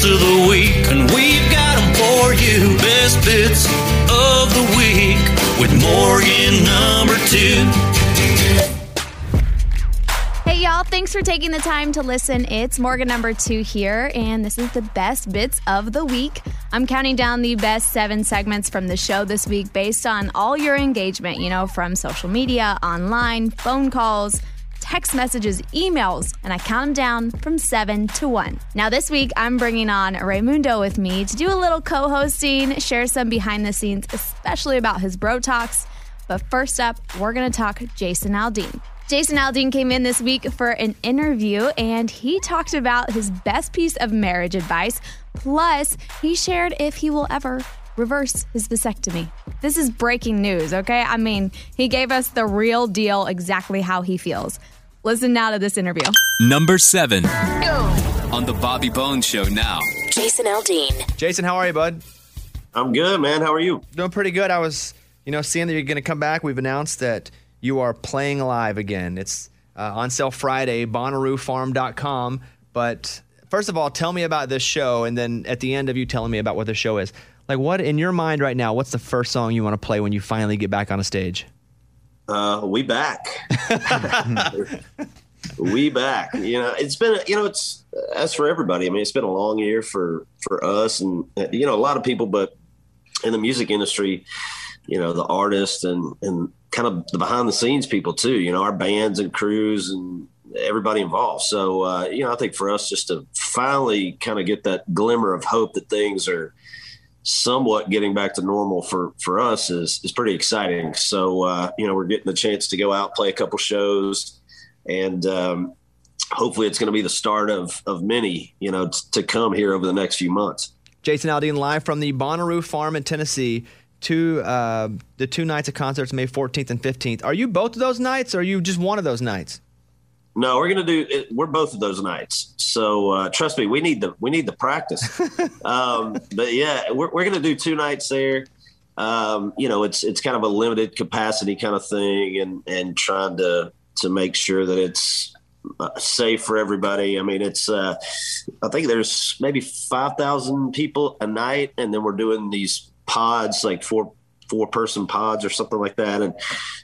of the week, and we've got them for you. Best bits of the week with Morgan number two. Hey, y'all, thanks for taking the time to listen. It's Morgan number two here, and this is the best bits of the week. I'm counting down the best seven segments from the show this week based on all your engagement, you know, from social media, online, phone calls, text messages, emails, and I count them down from seven to one. Now, this week, I'm bringing on Raymundo with me to do a little co hosting, share some behind the scenes, especially about his brotox. But first up, we're going to talk Jason Aldean. Jason Aldean came in this week for an interview and he talked about his best piece of marriage advice. Plus, he shared if he will ever reverse his vasectomy. This is breaking news, okay? I mean, he gave us the real deal, exactly how he feels. Listen now to this interview. Number seven. On the Bobby Bones Show now. Jason Aldean. Jason, how are you, bud? I'm good, man. How are you? Doing pretty good. I was, you know, seeing that you're going to come back. We've announced that you are playing live again. It's uh, on sale Friday, BonnarooFarm.com. But first of all, tell me about this show, and then at the end of you telling me about what the show is, like what in your mind right now? What's the first song you want to play when you finally get back on a stage? Uh, we back. we back. You know, it's been you know it's as for everybody. I mean, it's been a long year for for us, and you know a lot of people, but in the music industry, you know, the artists and and kind of the behind the scenes people too. You know, our bands and crews and everybody involved. So uh, you know, I think for us just to finally kind of get that glimmer of hope that things are somewhat getting back to normal for for us is is pretty exciting. So uh, you know, we're getting the chance to go out play a couple shows, and um, hopefully, it's going to be the start of of many you know t- to come here over the next few months. Jason Aldean live from the Bonnaroo Farm in Tennessee. Two uh, the two nights of concerts, May 14th and 15th. Are you both of those nights, or are you just one of those nights? No, we're gonna do it. We're both of those nights. So uh, trust me, we need the we need the practice. um, but yeah, we're we're gonna do two nights there. Um, you know, it's it's kind of a limited capacity kind of thing, and and trying to to make sure that it's uh, safe for everybody. I mean, it's uh, I think there's maybe five thousand people a night, and then we're doing these pods like four four person pods or something like that. And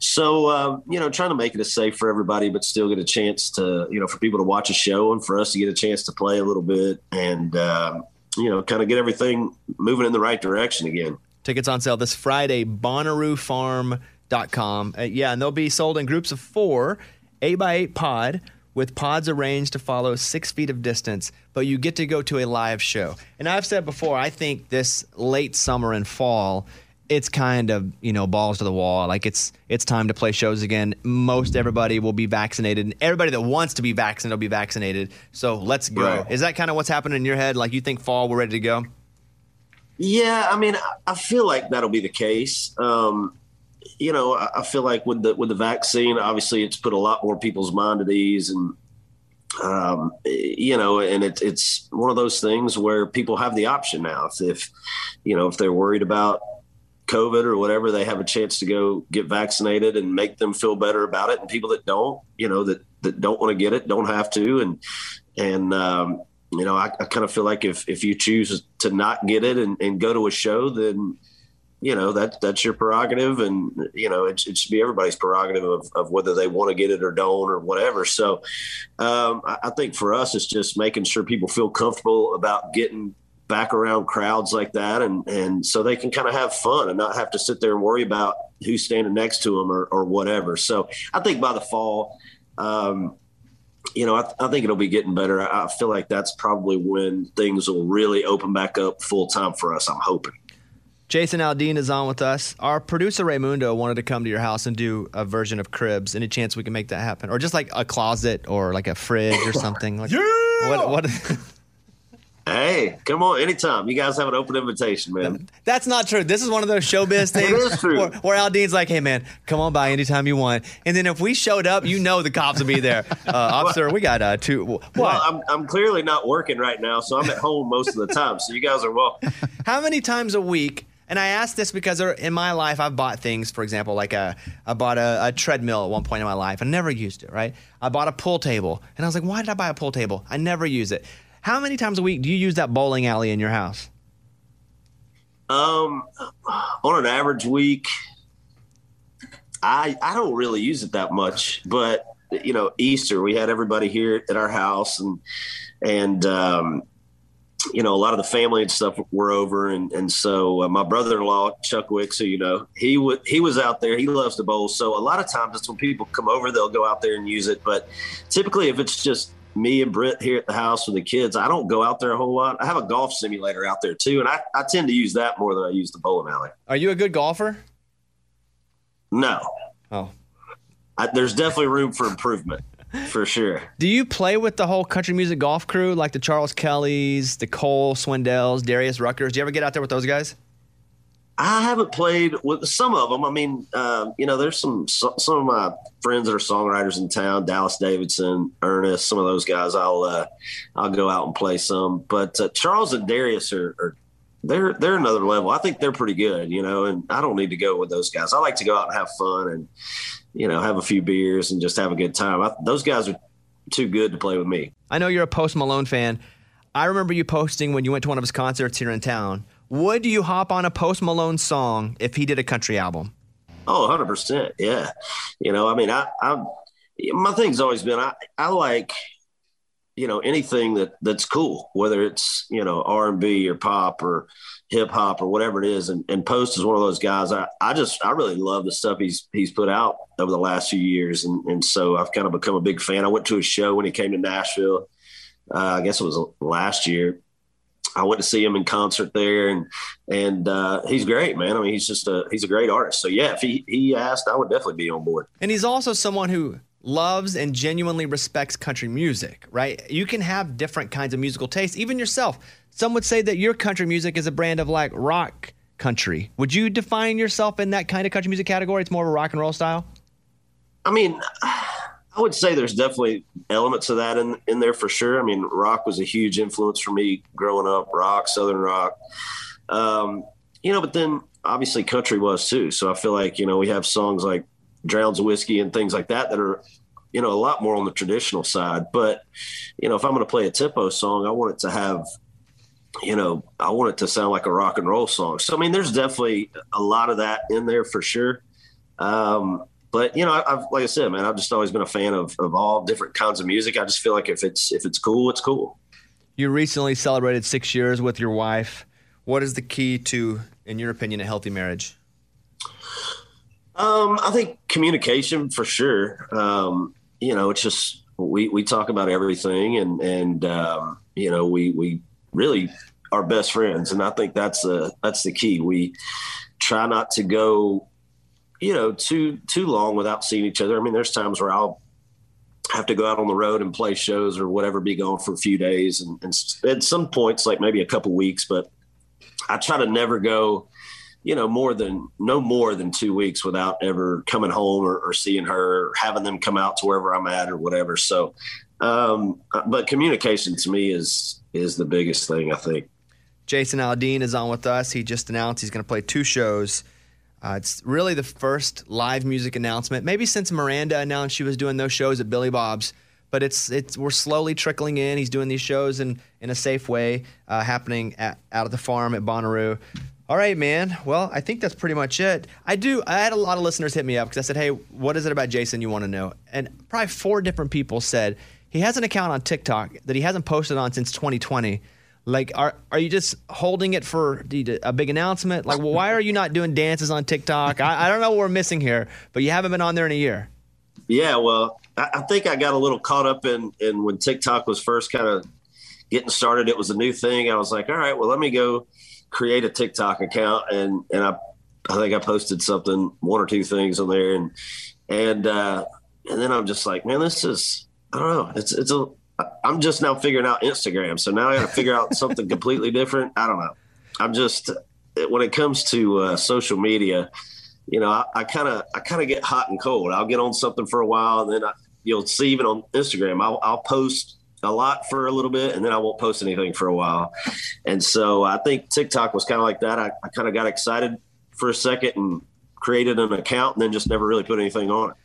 so, um, you know, trying to make it as safe for everybody, but still get a chance to, you know, for people to watch a show and for us to get a chance to play a little bit and, um, you know, kind of get everything moving in the right direction again. Tickets on sale this Friday, BonnarooFarm.com. Uh, yeah, and they'll be sold in groups of four, eight by eight pod with pods arranged to follow six feet of distance, but you get to go to a live show. And I've said before, I think this late summer and fall, it's kind of you know balls to the wall. Like it's it's time to play shows again. Most everybody will be vaccinated, and everybody that wants to be vaccinated will be vaccinated. So let's go. Right. Is that kind of what's happening in your head? Like you think fall, we're ready to go? Yeah, I mean, I- feel like that'll be the case. Um, you know, I I feel like with the with the vaccine, obviously, it's put a lot more people's mind at ease, and um, you know, and it's it's one of those things where people have the option now. If, if you know, if they're worried about COVID or whatever, they have a chance to go get vaccinated and make them feel better about it. And people that don't, you know, that that don't want to get it, don't have to. And and um, you know, I, I kind of feel like if if you choose to not get it and, and go to a show, then you know that that's your prerogative, and you know it, it should be everybody's prerogative of, of whether they want to get it or don't or whatever. So um, I, I think for us, it's just making sure people feel comfortable about getting back around crowds like that, and and so they can kind of have fun and not have to sit there and worry about who's standing next to them or, or whatever. So I think by the fall. Um, you know, I, I think it'll be getting better. I, I feel like that's probably when things will really open back up full time for us. I'm hoping. Jason Aldean is on with us. Our producer Raymundo wanted to come to your house and do a version of Cribs. Any chance we can make that happen, or just like a closet or like a fridge or something? Like, yeah. What? What? Hey, come on, anytime. You guys have an open invitation, man. That's not true. This is one of those showbiz things is true. Where, where Aldean's like, "Hey, man, come on by anytime you want." And then if we showed up, you know the cops will be there. Uh, officer, we got uh, two. What? Well, I'm, I'm clearly not working right now, so I'm at home most of the time. So you guys are welcome. How many times a week? And I ask this because in my life I've bought things. For example, like a, I bought a, a treadmill at one point in my life. I never used it. Right? I bought a pool table, and I was like, "Why did I buy a pool table? I never use it." How many times a week do you use that bowling alley in your house? Um, on an average week, I I don't really use it that much, but you know, Easter we had everybody here at our house, and and um, you know, a lot of the family and stuff were over, and and so uh, my brother-in-law Chuck Wicks, who you know, he would he was out there. He loves to bowl, so a lot of times it's when people come over, they'll go out there and use it. But typically, if it's just me and Britt here at the house with the kids, I don't go out there a whole lot. I have a golf simulator out there too, and I, I tend to use that more than I use the bowling alley. Are you a good golfer? No. Oh. I, there's definitely room for improvement, for sure. Do you play with the whole country music golf crew, like the Charles Kellys, the Cole Swindells, Darius Ruckers? Do you ever get out there with those guys? I haven't played with some of them. I mean, uh, you know, there's some some of my friends that are songwriters in town, Dallas Davidson, Ernest, some of those guys. I'll uh, I'll go out and play some. But uh, Charles and Darius are, are they're they're another level. I think they're pretty good, you know. And I don't need to go with those guys. I like to go out and have fun and you know have a few beers and just have a good time. I, those guys are too good to play with me. I know you're a Post Malone fan. I remember you posting when you went to one of his concerts here in town would you hop on a Post Malone song if he did a country album? Oh, 100%. Yeah. You know, I mean, I, I my thing's always been I, I like you know anything that that's cool whether it's you know r&b or pop or hip hop or whatever it is and, and post is one of those guys I, I just i really love the stuff he's he's put out over the last few years and, and so i've kind of become a big fan i went to a show when he came to nashville uh, i guess it was last year I went to see him in concert there, and and uh, he's great, man. I mean, he's just a he's a great artist. So yeah, if he he asked, I would definitely be on board. And he's also someone who loves and genuinely respects country music, right? You can have different kinds of musical tastes, even yourself. Some would say that your country music is a brand of like rock country. Would you define yourself in that kind of country music category? It's more of a rock and roll style. I mean. I would say there's definitely elements of that in in there for sure. I mean, rock was a huge influence for me growing up. Rock, southern rock, um, you know. But then obviously country was too. So I feel like you know we have songs like "Drowns Whiskey" and things like that that are you know a lot more on the traditional side. But you know, if I'm going to play a tempo song, I want it to have you know, I want it to sound like a rock and roll song. So I mean, there's definitely a lot of that in there for sure. Um, but you know, I, have like I said, man, I've just always been a fan of, of all different kinds of music. I just feel like if it's if it's cool, it's cool. You recently celebrated six years with your wife. What is the key to, in your opinion, a healthy marriage? Um, I think communication for sure. Um, you know, it's just we we talk about everything, and and um, you know, we we really are best friends, and I think that's the that's the key. We try not to go you know, too too long without seeing each other. I mean, there's times where I'll have to go out on the road and play shows or whatever, be gone for a few days, and, and at some points, like maybe a couple weeks. But I try to never go, you know, more than no more than two weeks without ever coming home or, or seeing her, or having them come out to wherever I'm at or whatever. So, um, but communication to me is is the biggest thing I think. Jason Aldean is on with us. He just announced he's going to play two shows uh, it's really the first live music announcement, maybe since Miranda announced she was doing those shows at Billy Bob's. But it's it's we're slowly trickling in. He's doing these shows in in a safe way, uh, happening at, out of the farm at Bonnaroo. All right, man. Well, I think that's pretty much it. I do. I had a lot of listeners hit me up because I said, "Hey, what is it about Jason you want to know?" And probably four different people said he has an account on TikTok that he hasn't posted on since 2020 like, are are you just holding it for a big announcement? Like, well, why are you not doing dances on TikTok? I, I don't know what we're missing here, but you haven't been on there in a year. Yeah, well, I, I think I got a little caught up in in when TikTok was first kind of getting started. It was a new thing. I was like, all right, well, let me go create a TikTok account, and and I I think I posted something, one or two things on there, and and uh, and then I'm just like, man, this is I don't know, it's it's a I'm just now figuring out Instagram. So now I got to figure out something completely different. I don't know. I'm just when it comes to uh, social media, you know, I kind of I kind of get hot and cold. I'll get on something for a while, and then I, you'll see even on Instagram, I'll, I'll post a lot for a little bit, and then I won't post anything for a while. And so I think TikTok was kind of like that. I, I kind of got excited for a second and created an account, and then just never really put anything on it.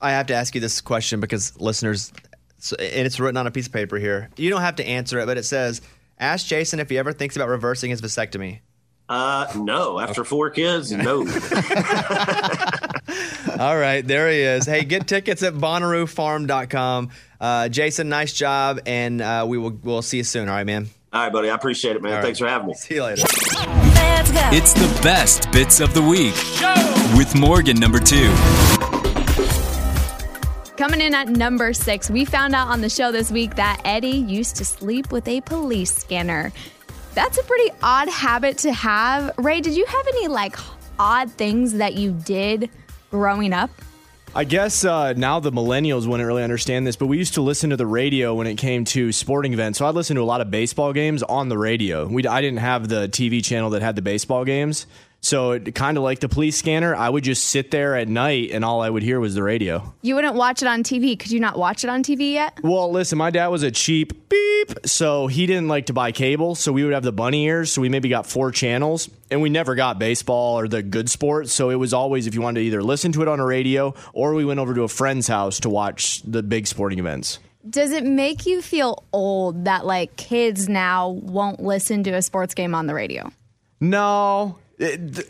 I have to ask you this question because listeners so, and it's written on a piece of paper here. You don't have to answer it, but it says, "Ask Jason if he ever thinks about reversing his vasectomy." Uh, no. After four kids, no. All right, there he is. Hey, get tickets at BonnarooFarm.com. Uh, Jason, nice job, and uh, we will we'll see you soon. All right, man. All right, buddy. I appreciate it, man. All Thanks right. for having me. See you later. It's the best bits of the week with Morgan number two. Coming in at number six, we found out on the show this week that Eddie used to sleep with a police scanner. That's a pretty odd habit to have. Ray, did you have any like odd things that you did growing up? I guess uh, now the millennials wouldn't really understand this, but we used to listen to the radio when it came to sporting events. So I'd listen to a lot of baseball games on the radio. We, I didn't have the TV channel that had the baseball games. So kind of like the police scanner, I would just sit there at night and all I would hear was the radio. You wouldn't watch it on TV. Could you not watch it on TV yet? Well, listen, my dad was a cheap beep, so he didn't like to buy cable. So we would have the bunny ears. So we maybe got four channels, and we never got baseball or the good sports. So it was always if you wanted to either listen to it on a radio or we went over to a friend's house to watch the big sporting events. Does it make you feel old that like kids now won't listen to a sports game on the radio? No. It,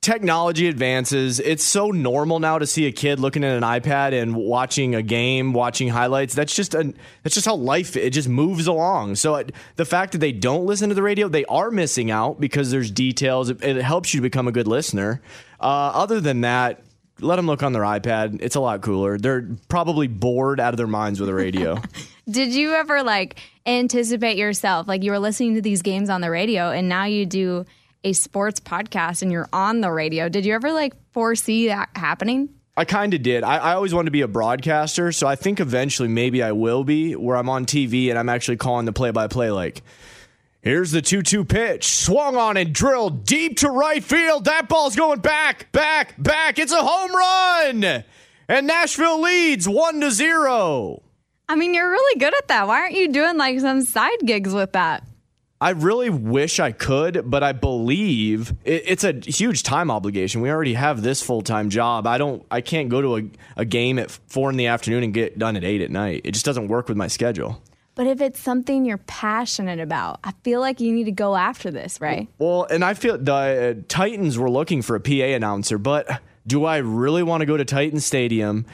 technology advances. It's so normal now to see a kid looking at an iPad and watching a game, watching highlights. That's just a, that's just how life it just moves along. So it, the fact that they don't listen to the radio, they are missing out because there's details. It, it helps you to become a good listener. Uh, other than that, let them look on their iPad. It's a lot cooler. They're probably bored out of their minds with a radio. Did you ever like anticipate yourself? Like you were listening to these games on the radio and now you do a sports podcast and you're on the radio. Did you ever like foresee that happening? I kind of did. I, I always wanted to be a broadcaster, so I think eventually maybe I will be, where I'm on TV and I'm actually calling the play by play like, here's the 2 2 pitch, swung on and drilled deep to right field. That ball's going back, back, back. It's a home run. And Nashville leads 1 to 0. I mean, you're really good at that. Why aren't you doing like some side gigs with that? I really wish I could, but I believe it, it's a huge time obligation. We already have this full time job. I don't. I can't go to a, a game at four in the afternoon and get done at eight at night. It just doesn't work with my schedule. But if it's something you're passionate about, I feel like you need to go after this, right? Well, and I feel the uh, Titans were looking for a PA announcer, but do I really want to go to Titan Stadium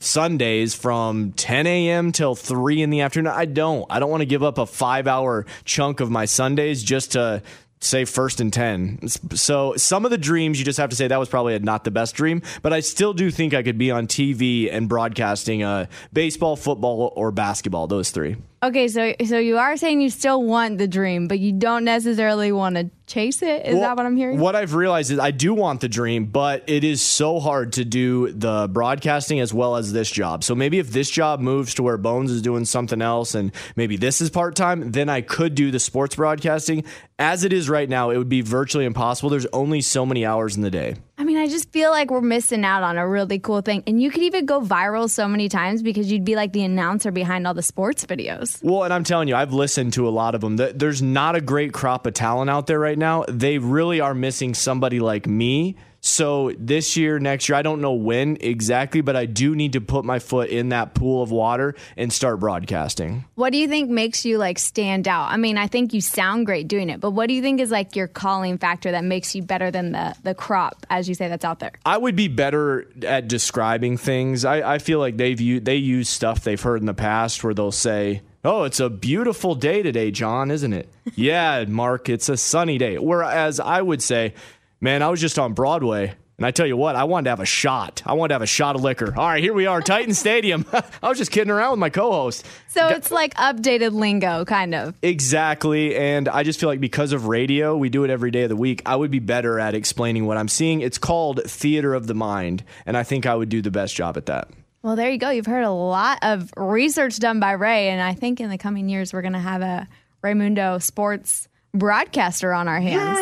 Sundays from 10 a.m. till 3 in the afternoon? I don't. I don't want to give up a five hour chunk of my Sundays just to say first and 10. So some of the dreams, you just have to say that was probably not the best dream, but I still do think I could be on TV and broadcasting uh, baseball, football, or basketball, those three. Okay, so so you are saying you still want the dream, but you don't necessarily want to chase it. Is Well, that what I'm hearing? What I've realized is I do want the dream, but it is so hard to do the broadcasting as well as this job. So maybe if this job moves to where Bones is doing something else and maybe this is part time, then I could do the sports broadcasting. As it is right now, it would be virtually impossible. There's only so many hours in the day. I mean, I just feel like we're missing out on a really cool thing. And you could even go viral so many times because you'd be like the announcer behind all the sports videos. Well, and I'm telling you, I've listened to a lot of them. There's not a great crop of talent out there right now. They really are missing somebody like me. So this year, next year, I don't know when exactly, but I do need to put my foot in that pool of water and start broadcasting. What do you think makes you like stand out? I mean, I think you sound great doing it, but what do you think is like your calling factor that makes you better than the the crop, as you say, that's out there? I would be better at describing things. I, I feel like they've u- they use stuff they've heard in the past where they'll say, "Oh, it's a beautiful day today, John, isn't it?" yeah, Mark, it's a sunny day. Whereas I would say, "Man, I was just on Broadway." And I tell you what, I wanted to have a shot. I wanted to have a shot of liquor. All right, here we are, Titan Stadium. I was just kidding around with my co-host. So it's like updated lingo, kind of. Exactly. And I just feel like because of radio, we do it every day of the week. I would be better at explaining what I'm seeing. It's called theater of the mind. And I think I would do the best job at that. Well, there you go. You've heard a lot of research done by Ray, and I think in the coming years we're going to have a Raymundo sports broadcaster on our hands.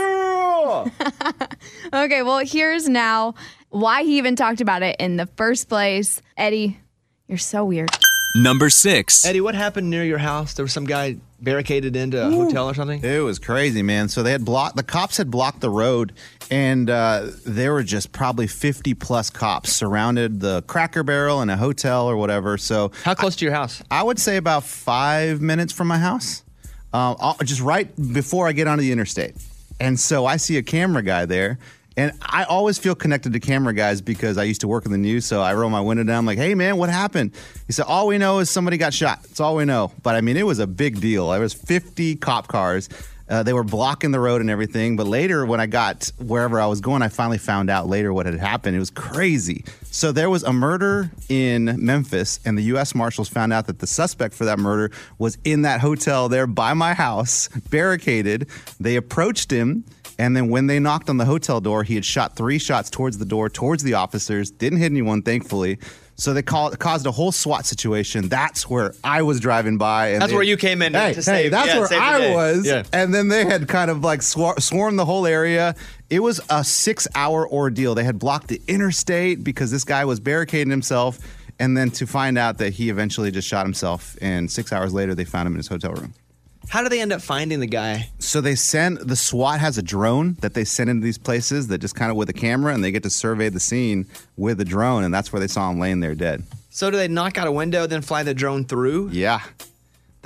Okay, well, here's now why he even talked about it in the first place. Eddie, you're so weird. Number six. Eddie, what happened near your house? There was some guy barricaded into a hotel or something. It was crazy, man. So they had blocked the cops had blocked the road, and uh, there were just probably fifty plus cops surrounded the Cracker Barrel and a hotel or whatever. So How close to your house? I would say about five minutes from my house, um, just right before I get onto the interstate. And so I see a camera guy there. And I always feel connected to camera guys because I used to work in the news. So I roll my window down, like, hey, man, what happened? He said, all we know is somebody got shot. That's all we know. But I mean, it was a big deal. There was 50 cop cars. Uh, they were blocking the road and everything. But later, when I got wherever I was going, I finally found out later what had happened. It was crazy. So there was a murder in Memphis, and the U.S. Marshals found out that the suspect for that murder was in that hotel there by my house, barricaded. They approached him. And then when they knocked on the hotel door, he had shot three shots towards the door, towards the officers, didn't hit anyone, thankfully. So they call, caused a whole SWAT situation. That's where I was driving by. And That's they- where you came in to- Hey, to hey, save- that's yeah, where save the I was. Yeah. And then they had kind of like swar- swarmed the whole area. It was a six hour ordeal. They had blocked the interstate because this guy was barricading himself. And then to find out that he eventually just shot himself. And six hours later, they found him in his hotel room. How do they end up finding the guy? So they send the SWAT has a drone that they send into these places that just kind of with a camera and they get to survey the scene with a drone and that's where they saw him laying there dead. So do they knock out a window, then fly the drone through? Yeah.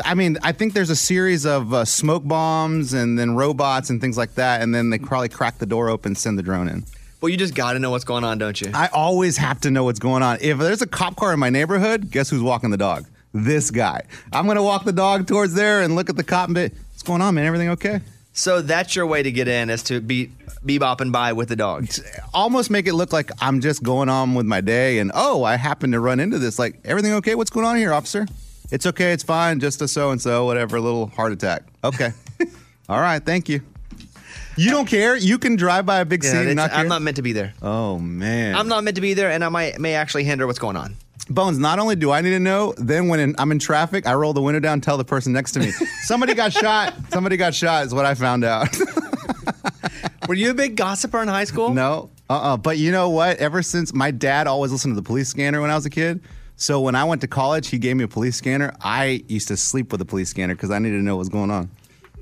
I mean, I think there's a series of uh, smoke bombs and then robots and things like that, and then they probably crack the door open, send the drone in. Well, you just got to know what's going on, don't you? I always have to know what's going on. If there's a cop car in my neighborhood, guess who's walking the dog? This guy. I'm gonna walk the dog towards there and look at the cop and be, what's going on, man? Everything okay? so that's your way to get in, is to be bebopping by with the dog. almost make it look like I'm just going on with my day and oh, I happen to run into this. Like, everything okay? What's going on here, officer? It's okay, it's fine, just a so and so, whatever, a little heart attack. Okay. All right, thank you. You don't care? You can drive by a big Yeah, scene and not care? I'm not meant to be there. oh, man. I'm not meant to be there, and I might may actually hinder what's going on. Bones, not only do I need to know, then when in, I'm in traffic, I roll the window down tell the person next to me, somebody got shot. Somebody got shot, is what I found out. Were you a big gossiper in high school? No, uh, uh But you know what? Ever since my dad always listened to the police scanner when I was a kid, so when I went to college, he gave me a police scanner. I used to sleep with the police scanner because I needed to know what was going on.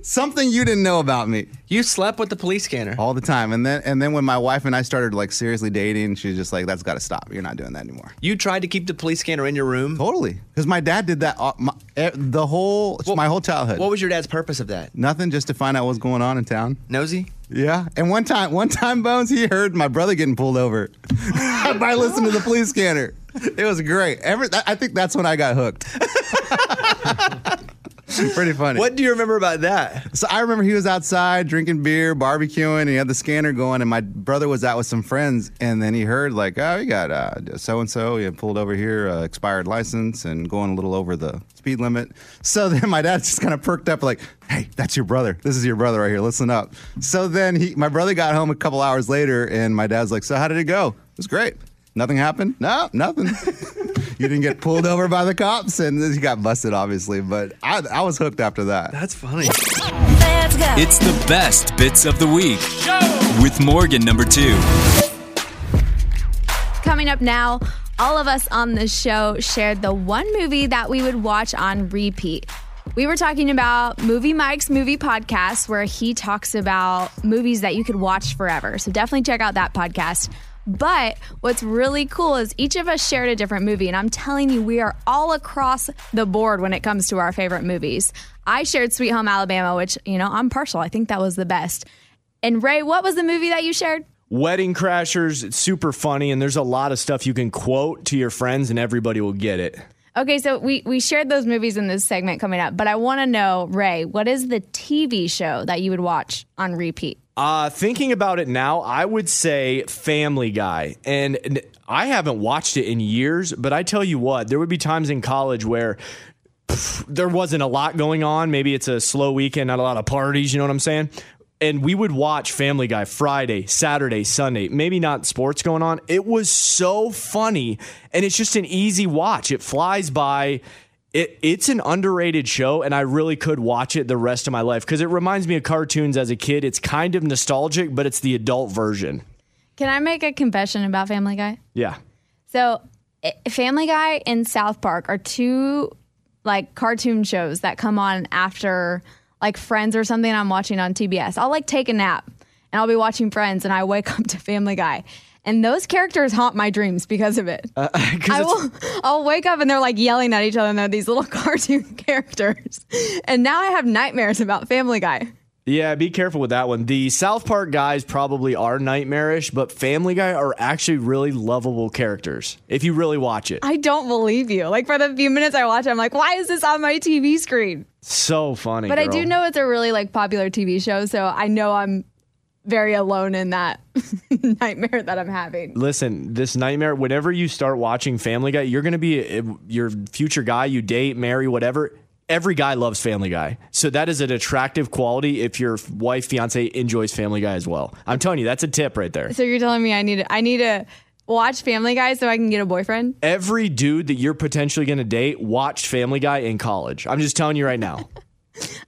Something you didn't know about me You slept with the police scanner. all the time, and then and then when my wife and I started like seriously dating, she was just like, "That's got to stop. You're not doing that anymore." You tried to keep the police scanner in your room. Totally, because my dad did that all, my, eh, the whole my whole childhood. What was your dad's purpose of that? Nothing, just to find out what's going on in town. Nosy? Yeah, and one time, one time, Bones, he heard my brother getting pulled over by listening to the police scanner. It was great. Ever, I think that's when I got hooked. Pretty funny. What do you remember about that? So I remember he was outside drinking beer, barbecuing, and he had the scanner going. And my brother was out with some friends, and then he heard like, "Oh, you got uh, so and so. You pulled over here, uh, expired license, and going a little over the speed limit." So then my dad just kind of perked up, like, "Hey, that's your brother. This is your brother right here. Listen up." So then he, my brother got home a couple hours later, and my dad's like, "So how did it go?" It was great. Nothing happened. No, nothing. you didn't get pulled over by the cops, and you got busted, obviously. But I, I was hooked after that. That's funny. Let's go. It's the best bits of the week with Morgan number two. Coming up now, all of us on the show shared the one movie that we would watch on repeat. We were talking about Movie Mike's movie podcast, where he talks about movies that you could watch forever. So definitely check out that podcast. But what's really cool is each of us shared a different movie. And I'm telling you, we are all across the board when it comes to our favorite movies. I shared Sweet Home Alabama, which, you know, I'm partial. I think that was the best. And Ray, what was the movie that you shared? Wedding Crashers, it's super funny, and there's a lot of stuff you can quote to your friends, and everybody will get it. Okay, so we, we shared those movies in this segment coming up, but I want to know, Ray, what is the TV show that you would watch on repeat? Uh, thinking about it now, I would say Family Guy. And I haven't watched it in years, but I tell you what, there would be times in college where there wasn't a lot going on. Maybe it's a slow weekend, not a lot of parties, you know what I'm saying? And we would watch Family Guy Friday, Saturday, Sunday, maybe not sports going on. It was so funny. And it's just an easy watch. It flies by. It, it's an underrated show, and I really could watch it the rest of my life because it reminds me of cartoons as a kid. It's kind of nostalgic, but it's the adult version. Can I make a confession about Family Guy? Yeah. So eh, Family Guy and South Park are two like cartoon shows that come on after like Friends or something I'm watching on TBS. I'll like take a nap and I'll be watching Friends and I wake up to Family Guy. And those characters haunt my dreams because of it. Uh, I will I'll wake up and they're like yelling at each other and they're these little cartoon characters. And now I have nightmares about Family Guy. Yeah, be careful with that one. The South Park guys probably are nightmarish, but Family Guy are actually really lovable characters if you really watch it. I don't believe you. Like for the few minutes I watch, it, I'm like, why is this on my TV screen? So funny. But I do know it's a really like popular TV show, so I know I'm very alone in that nightmare that I'm having. Listen, this nightmare, whenever you start watching Family Guy, you're going to be uh, your future guy you date, marry, whatever. Every guy loves Family Guy. So that is an attractive quality if your wife, fiance enjoys Family Guy as well. I'm telling you, that's a tip right there. So you're telling me I need to, I need to watch Family Guy so I can get a boyfriend? Every dude that you're potentially going to date watched Family Guy in college. I'm just telling you right now.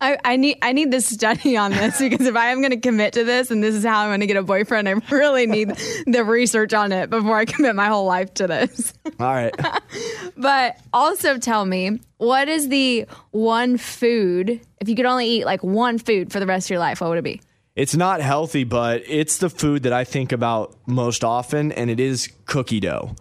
I, I need I need this study on this because if I am going to commit to this and this is how I'm going to get a boyfriend, I really need the research on it before I commit my whole life to this. All right. But also tell me, what is the one food, if you could only eat like one food for the rest of your life, what would it be? It's not healthy, but it's the food that I think about most often, and it is cookie dough.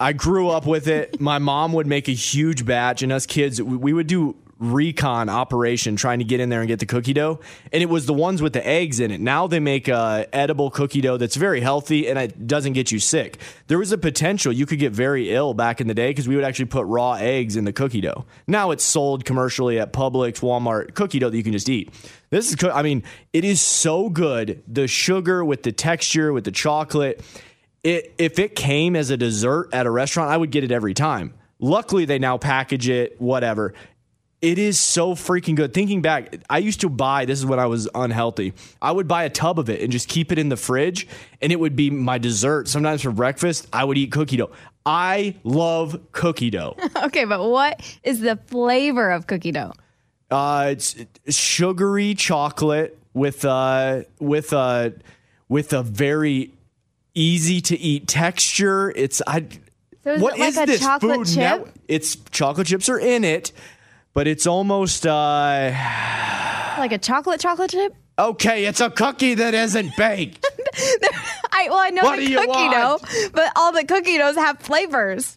I grew up with it. My mom would make a huge batch, and us kids, we we would do recon operation trying to get in there and get the cookie dough. And it was the ones with the eggs in it. Now they make a edible cookie dough that's very healthy and it doesn't get you sick. There was a potential you could get very ill back in the day because we would actually put raw eggs in the cookie dough. Now it's sold commercially at publix walmart cookie dough that you can just eat. This is i mean it is so good. The sugar with the texture with the chocolate. It if it came as a dessert at a restaurant, I would get it every time. Luckily, they now package it, whatever. It is so freaking good. Thinking back, I used to buy, this is when I was unhealthy. I would buy a tub of it and just keep it in the fridge, and it would be my dessert. Sometimes for breakfast, I would eat cookie dough. I love cookie dough. Okay, but what is the flavor of cookie dough? Uh, it's sugary chocolate with uh with uh with a very easy to eat texture. It's I. So is what it like is a this chocolate food? chip? Net- it's chocolate chips are in it, but it's almost uh Like a chocolate chocolate chip? okay. It's a cookie that isn't baked. I well I know What the do you cookie dough, but all the cookie doughs have flavors.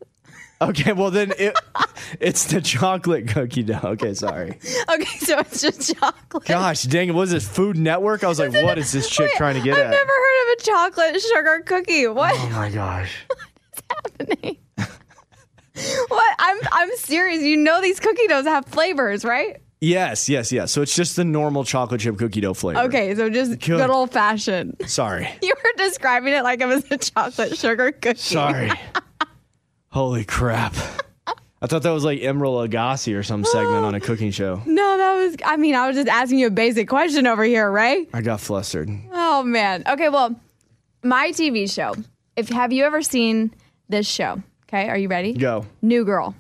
okay, well then it, it's the chocolate cookie dough. Okay, sorry. Okay, so it's just chocolate. Gosh, dang it! What is this Food Network? I was like, what is this chick Wait, trying to get I've at? never heard of a chocolate sugar cookie. What? oh my gosh. What is happening? what? I'm I'm serious. You know these cookie doughs have flavors, right? Yes, yes, yes. So it's just the normal chocolate chip cookie dough flavor. Okay, so just Good. good old fashioned. Sorry. You were describing it like it was a chocolate sugar cookie. Sorry. Holy crap. I thought that was like Emeril Lagasse or some segment on a cooking show. No, that was. I mean, I was just asking you a basic question over here, right? I got flustered. Oh man. Okay, well, my TV show. If have you ever seen this show? Okay, are you ready? Go. New Girl.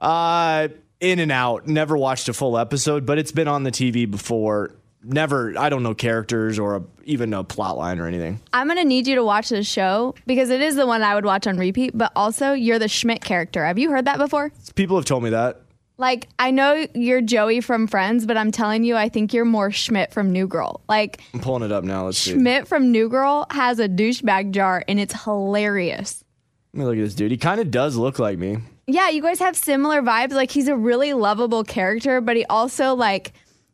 Uh, in and out. Never watched a full episode, but it's been on the TV before. Never. I don't know characters or a, even a plot line or anything. I'm gonna need you to watch this show because it is the one I would watch on repeat. But also, you're the Schmidt character. Have you heard that before? People have told me that. Like, I know you're Joey from Friends, but I'm telling you, I think you're more Schmidt from New Girl. Like, I'm pulling it up now. Let's see. Schmidt from New Girl has a douchebag jar, and it's hilarious. Let me look at this dude. He kind of does look like me. Yeah, you guys have similar vibes. Like, he's a really lovable character, but he also, like,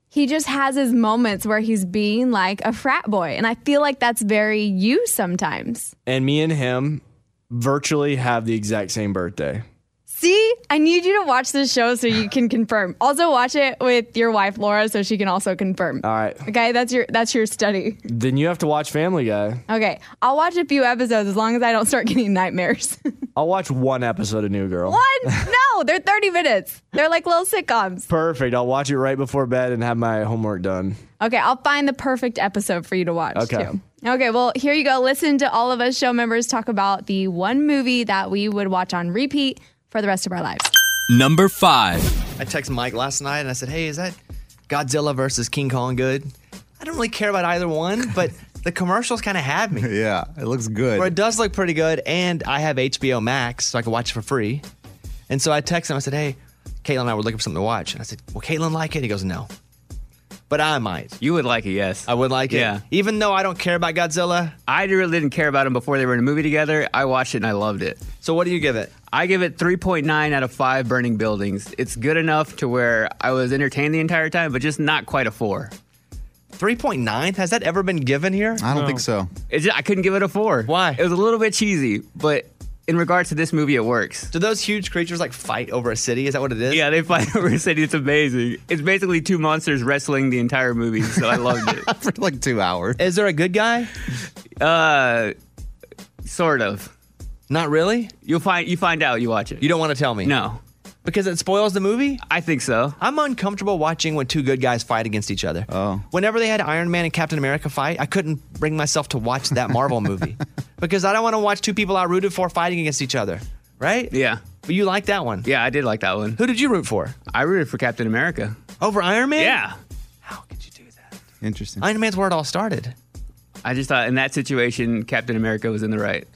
he just has his moments where he's being like a frat boy. And I feel like that's very you sometimes. And me and him virtually have the exact same birthday. See, I need you to watch this show so you can confirm. Also, watch it with your wife Laura so she can also confirm. All right. Okay, that's your that's your study. Then you have to watch Family Guy. Okay, I'll watch a few episodes as long as I don't start getting nightmares. I'll watch one episode of New Girl. One? No, they're 30 minutes. They're like little sitcoms. Perfect. I'll watch it right before bed and have my homework done. Okay, I'll find the perfect episode for you to watch Okay. too. Okay, well, here you go. Listen to all of us show members talk about the one movie that we would watch on repeat for the rest of our lives. Number five. I texted Mike last night and I said, "Hey, is that Godzilla versus King Kong good?" I don't really care about either one, but the commercials kind of had me. Yeah, it looks good. Or it does look pretty good, and I have HBO Max, so I can watch it for free. And so I texted him. I said, "Hey, Caitlin and I were looking for something to watch." And I said, "Will Caitlin like it?" He goes, "No." But I might. You would like it, yes. I would like it. Yeah. Even though I don't care about Godzilla. I really didn't care about him before they were in a movie together. I watched it and I loved it. So what do you give it? I give it 3.9 out of 5 burning buildings. It's good enough to where I was entertained the entire time, but just not quite a 4. 3.9? Has that ever been given here? I don't think so. It's just, I couldn't give it a 4. Why? It was a little bit cheesy, but in regards to this movie, it works. Do those huge creatures like fight over a city? Is that what it is? Yeah, they fight over a city. It's amazing. It's basically two monsters wrestling the entire movie, so I loved it. For like two hours. Is there a good guy? Uh, sort of. Not really. You'll find you find out. You watch it. You don't want to tell me? no, Because it spoils the movie? I think so. I'm uncomfortable watching when two good guys fight against each other. Oh. Whenever they had Iron Man and Captain America fight, I couldn't bring myself to watch that Marvel movie because I don't want to watch two people I rooted for fighting against each other. Right? Yeah, But you like that one. yeah, I did like that one. Who did you root for? I rooted for Captain America. Over Iron Man? Yeah, How could you do that? Interesting. Iron Man's where it all started. I just thought in that situation, Captain America was in the right.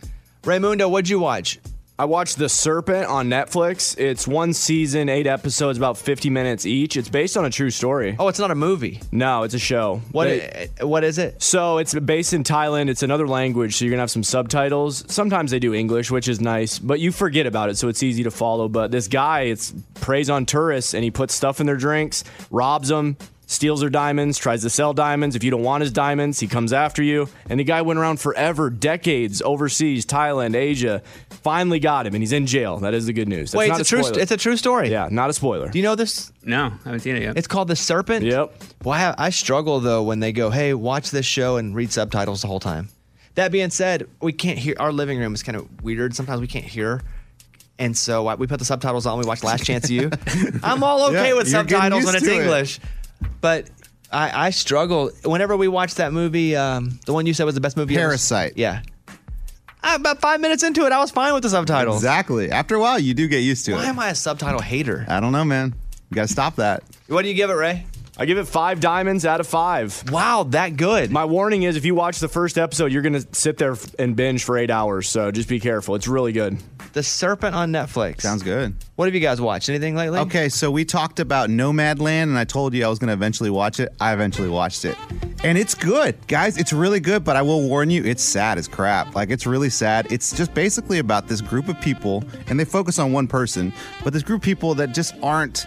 Raymundo, what'd you watch? I watched The Serpent on Netflix. It's one season, eight episodes, about 50 minutes each. It's based on a true story. Oh, it's not a movie. No, it's a show. What? They- what is it? So it's based in Thailand. It's another language, so you're gonna have some subtitles. Sometimes they do English, which is nice, but you forget about it, so it's easy to follow. But this guy, it's preys on tourists, and he puts stuff in their drinks, robs them, steals their diamonds, tries to sell diamonds. If you don't want his diamonds, he comes after you. And the guy went around forever, decades, overseas, Thailand, Asia. Finally got him, and he's in jail. That is the good news. That's Wait, not it's a, true. spoiler. It's a true story. yeah, not a spoiler. Do you know this? No, I haven't seen it yet. It's called The Serpent. Yep. Well, I, have- I struggle though when they go, "Hey, watch this show and read subtitles the whole time." That being said, we can't hear. Our living room is kind of weird. Sometimes we can't hear, and so we put the subtitles on. We watch Last Chance U. I'm all okay Yeah, with subtitles when it's to it. But I, I struggle whenever we watch that movie. Um, the one you said was the best movie. ever- Parasite. Yeah. I, about five minutes into it, I was fine with the subtitles. Exactly. After a while, you do get used to it. Why it. am I a subtitle hater? I don't know, man. You got to stop that. What do you give it, Ray? I give it five diamonds out of five. Wow, that good. My warning is if you watch the first episode, you're going to sit there and binge for eight hours. So just be careful. It's really good. the Serpent on Netflix. Sounds good. What have you guys watched? Anything lately? Okay, so we talked about Nomadland, and I told you I was going to eventually watch it. I eventually watched it. And it's good, guys. It's really good, but I will warn you, it's sad as crap. Like, it's really sad. It's just basically about this group of people, and they focus on one person, but this group of people that just aren't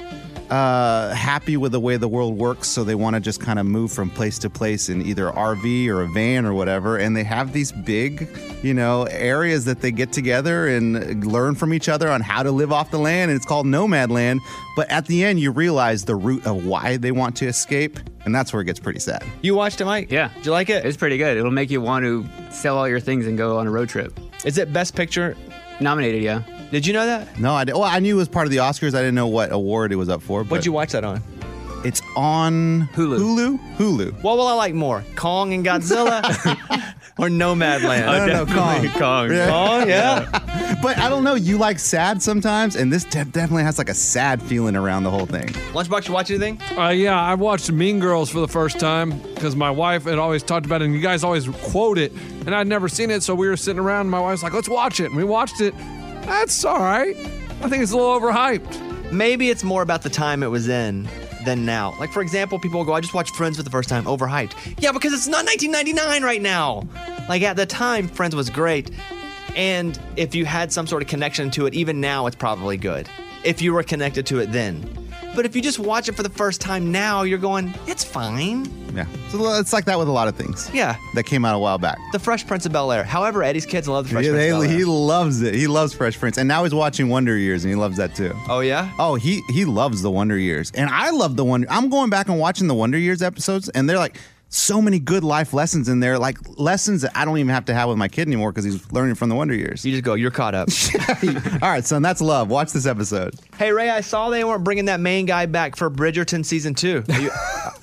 uh, happy with the way the world works, so they want to just kind of move from place to place in either RV or a van or whatever. And they have these big, you know, areas that they get together and learn from each other on how to live off the land. And it's called Nomadland. But at the end, you realize the root of why they want to escape, and that's where it gets pretty sad. You watched it, Mike? yeah. Did you like it? It's pretty good. It'll make you want to sell all your things and go on a road trip. Is it Best Picture? Nominated, yeah. Did you know that? No, I did, well, I knew it was part of the Oscars. I didn't know what award it was up for. But What'd you watch that on? It's on Hulu. Hulu. Hulu. What will I like more, Kong and Godzilla, or Nomadland? No, no, Kong. Kong. Yeah. Kong, yeah. But I don't know. You like sad sometimes, and this de- definitely has like a sad feeling around the whole thing. Lunchbox, you watch anything? Uh, yeah, I watched Mean Girls for the first time because my wife had always talked about it, and you guys always quote it, and I'd never seen it. So we were sitting around, and my wife's like, "Let's watch it," and we watched it. That's all right. I think it's a little overhyped. Maybe it's more about the time it was in than now. Like for example, people will go, "I just watched Friends for the first time." Overhyped. Yeah, because it's not 1999 right now. Like at the time, Friends was great, and if you had some sort of connection to it, even now, it's probably good. If you were connected to it then. But if you just watch it for the first time now, you're going, "It's fine." Yeah. So it's like that with a lot of things. Yeah. That came out a while back. The Fresh Prince of Bel Air. However, Eddie's kids love the Fresh Yeah, Prince they- of Bel Air. he loves it. He loves Fresh Prince, and now he's watching Wonder Years, and he loves that too. oh yeah. Oh, he he loves the Wonder Years, and I love the Wonder. I'm going back and watching the Wonder Years episodes, and they're like so many good life lessons in there, like lessons that I don't even have to have with my kid anymore because he's learning from the Wonder Years. You just go. You're caught up. All right, son, that's love. Watch this episode. hey Ray, I saw they weren't bringing that main guy back for Bridgerton season two. Are you,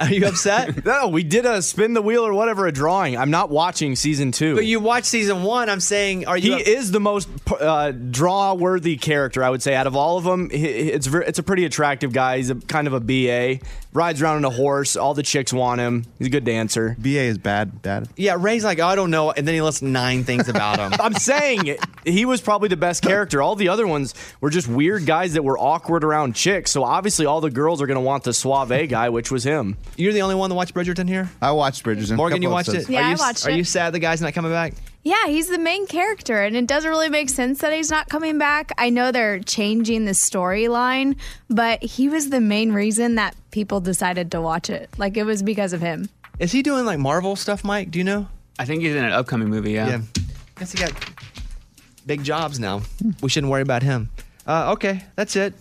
are you upset? No, we did a spin the wheel or whatever, a drawing. I'm not watching season two. But you watch season one. I'm saying, are you? he you? is the most uh, draw-worthy character, I would say, out of all of them. He- he- It's it's a pretty attractive guy. He's a kind of a BA, rides around on a horse. All the chicks want him. He's a good dancer. BA is bad, bad. Yeah, Ray's like, I don't know, and then he lists nine things about him. I'm saying he was probably the best character. All the other ones were just weird guys that were awkward around chicks. So obviously, all the girls are going to want the suave guy, which was him. You're the only one that watched Bridgerton here. I watched Bridgerton. Morgan, Couple you watched episodes. it. Yeah, are I you, watched Are it. you sad the guy's not coming back? Yeah, he's the main character, and it doesn't really make sense that he's not coming back. I know they're changing the storyline, but he was the main reason that people decided to watch it. Like, it was because of him. Is he doing like Marvel stuff, Mike? Do you know? I think he's in an upcoming movie. Yeah. Yeah. Guess he got big jobs now. We shouldn't worry about him. Uh, okay, that's it.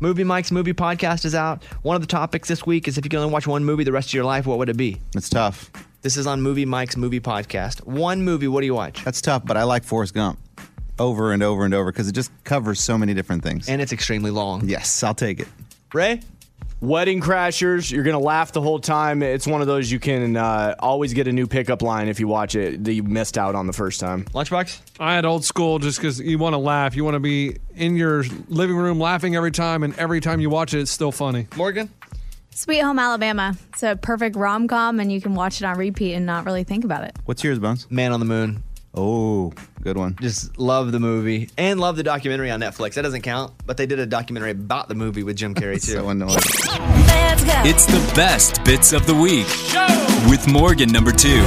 Movie Mike's movie podcast is out. One of the topics this week is if you can only watch one movie the rest of your life, what would it be? It's tough. This is on Movie Mike's movie podcast. One movie, what do you watch? That's tough, but I like Forrest Gump over and over and over because it just covers so many different things. And it's extremely long. yes, I'll take it. Ray? Wedding Crashers, you're going to laugh the whole time. It's one of those you can uh, always get a new pickup line if you watch it that you missed out on the first time. Lunchbox? I had old school just because you want to laugh. You want to be in your living room laughing every time, and every time you watch it, it's still funny. Morgan? Sweet Home Alabama. It's a perfect rom com, and you can watch it on repeat and not really think about it. What's yours, Bones? Man on the Moon. Oh, good one. Just love the movie and love the documentary on Netflix. That doesn't count, but they did a documentary about the movie with Jim Carrey too. So annoying. It's the best bits of the week with Morgan number two.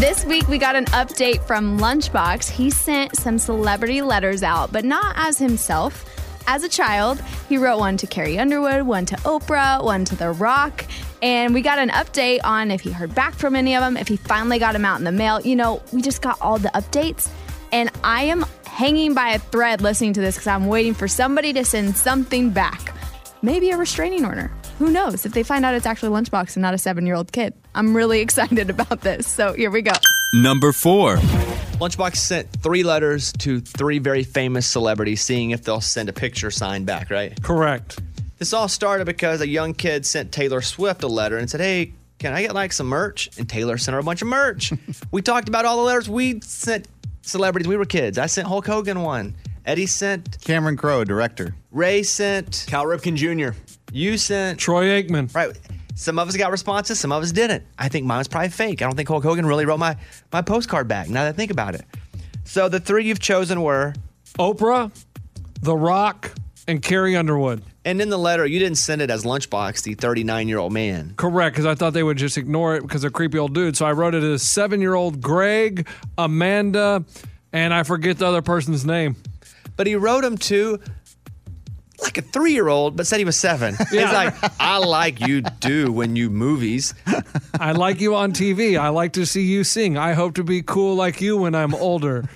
This week, we got an update from Lunchbox. He sent some celebrity letters out, but not as himself. As a child, he wrote one to Carrie Underwood, one to Oprah, one to The Rock. And we got an update on if he heard back from any of them, if he finally got them out in the mail. You know, we just got all the updates. And I am hanging by a thread listening to this because I'm waiting for somebody to send something back. Maybe a restraining order. Who knows if they find out it's actually Lunchbox and not a seven year old kid? I'm really excited about this. So here we go. Number four. Lunchbox sent three letters to three very famous celebrities, seeing if they'll send a picture signed back, right? Correct. This all started because a young kid sent Taylor Swift a letter and said, Hey, can I get like some merch? And Taylor sent her a bunch of merch. we talked about all the letters we sent celebrities. We were kids. I sent Hulk Hogan one. Eddie sent, Cameron Crowe, director. Ray sent, Cal Ripken Jr. you sent. Troy Aikman. Right. Some of us got responses, some of us didn't. I think mine was probably fake. I don't think Hulk Hogan really wrote my, my postcard back now that I think about it. So the three you've chosen were, Oprah, The Rock, and Carrie Underwood. and in the letter, you didn't send it as Lunchbox, the 39 year old man. Correct, because I thought they would just ignore it because they're creepy old dudes. So I wrote it as seven year old Greg, Amanda, and I forget the other person's name. But he wrote him to like a three year old, but said he was seven. He's like, I like you do when you movies. I like you on TV. I like to see you sing. I hope to be cool like you when I'm older.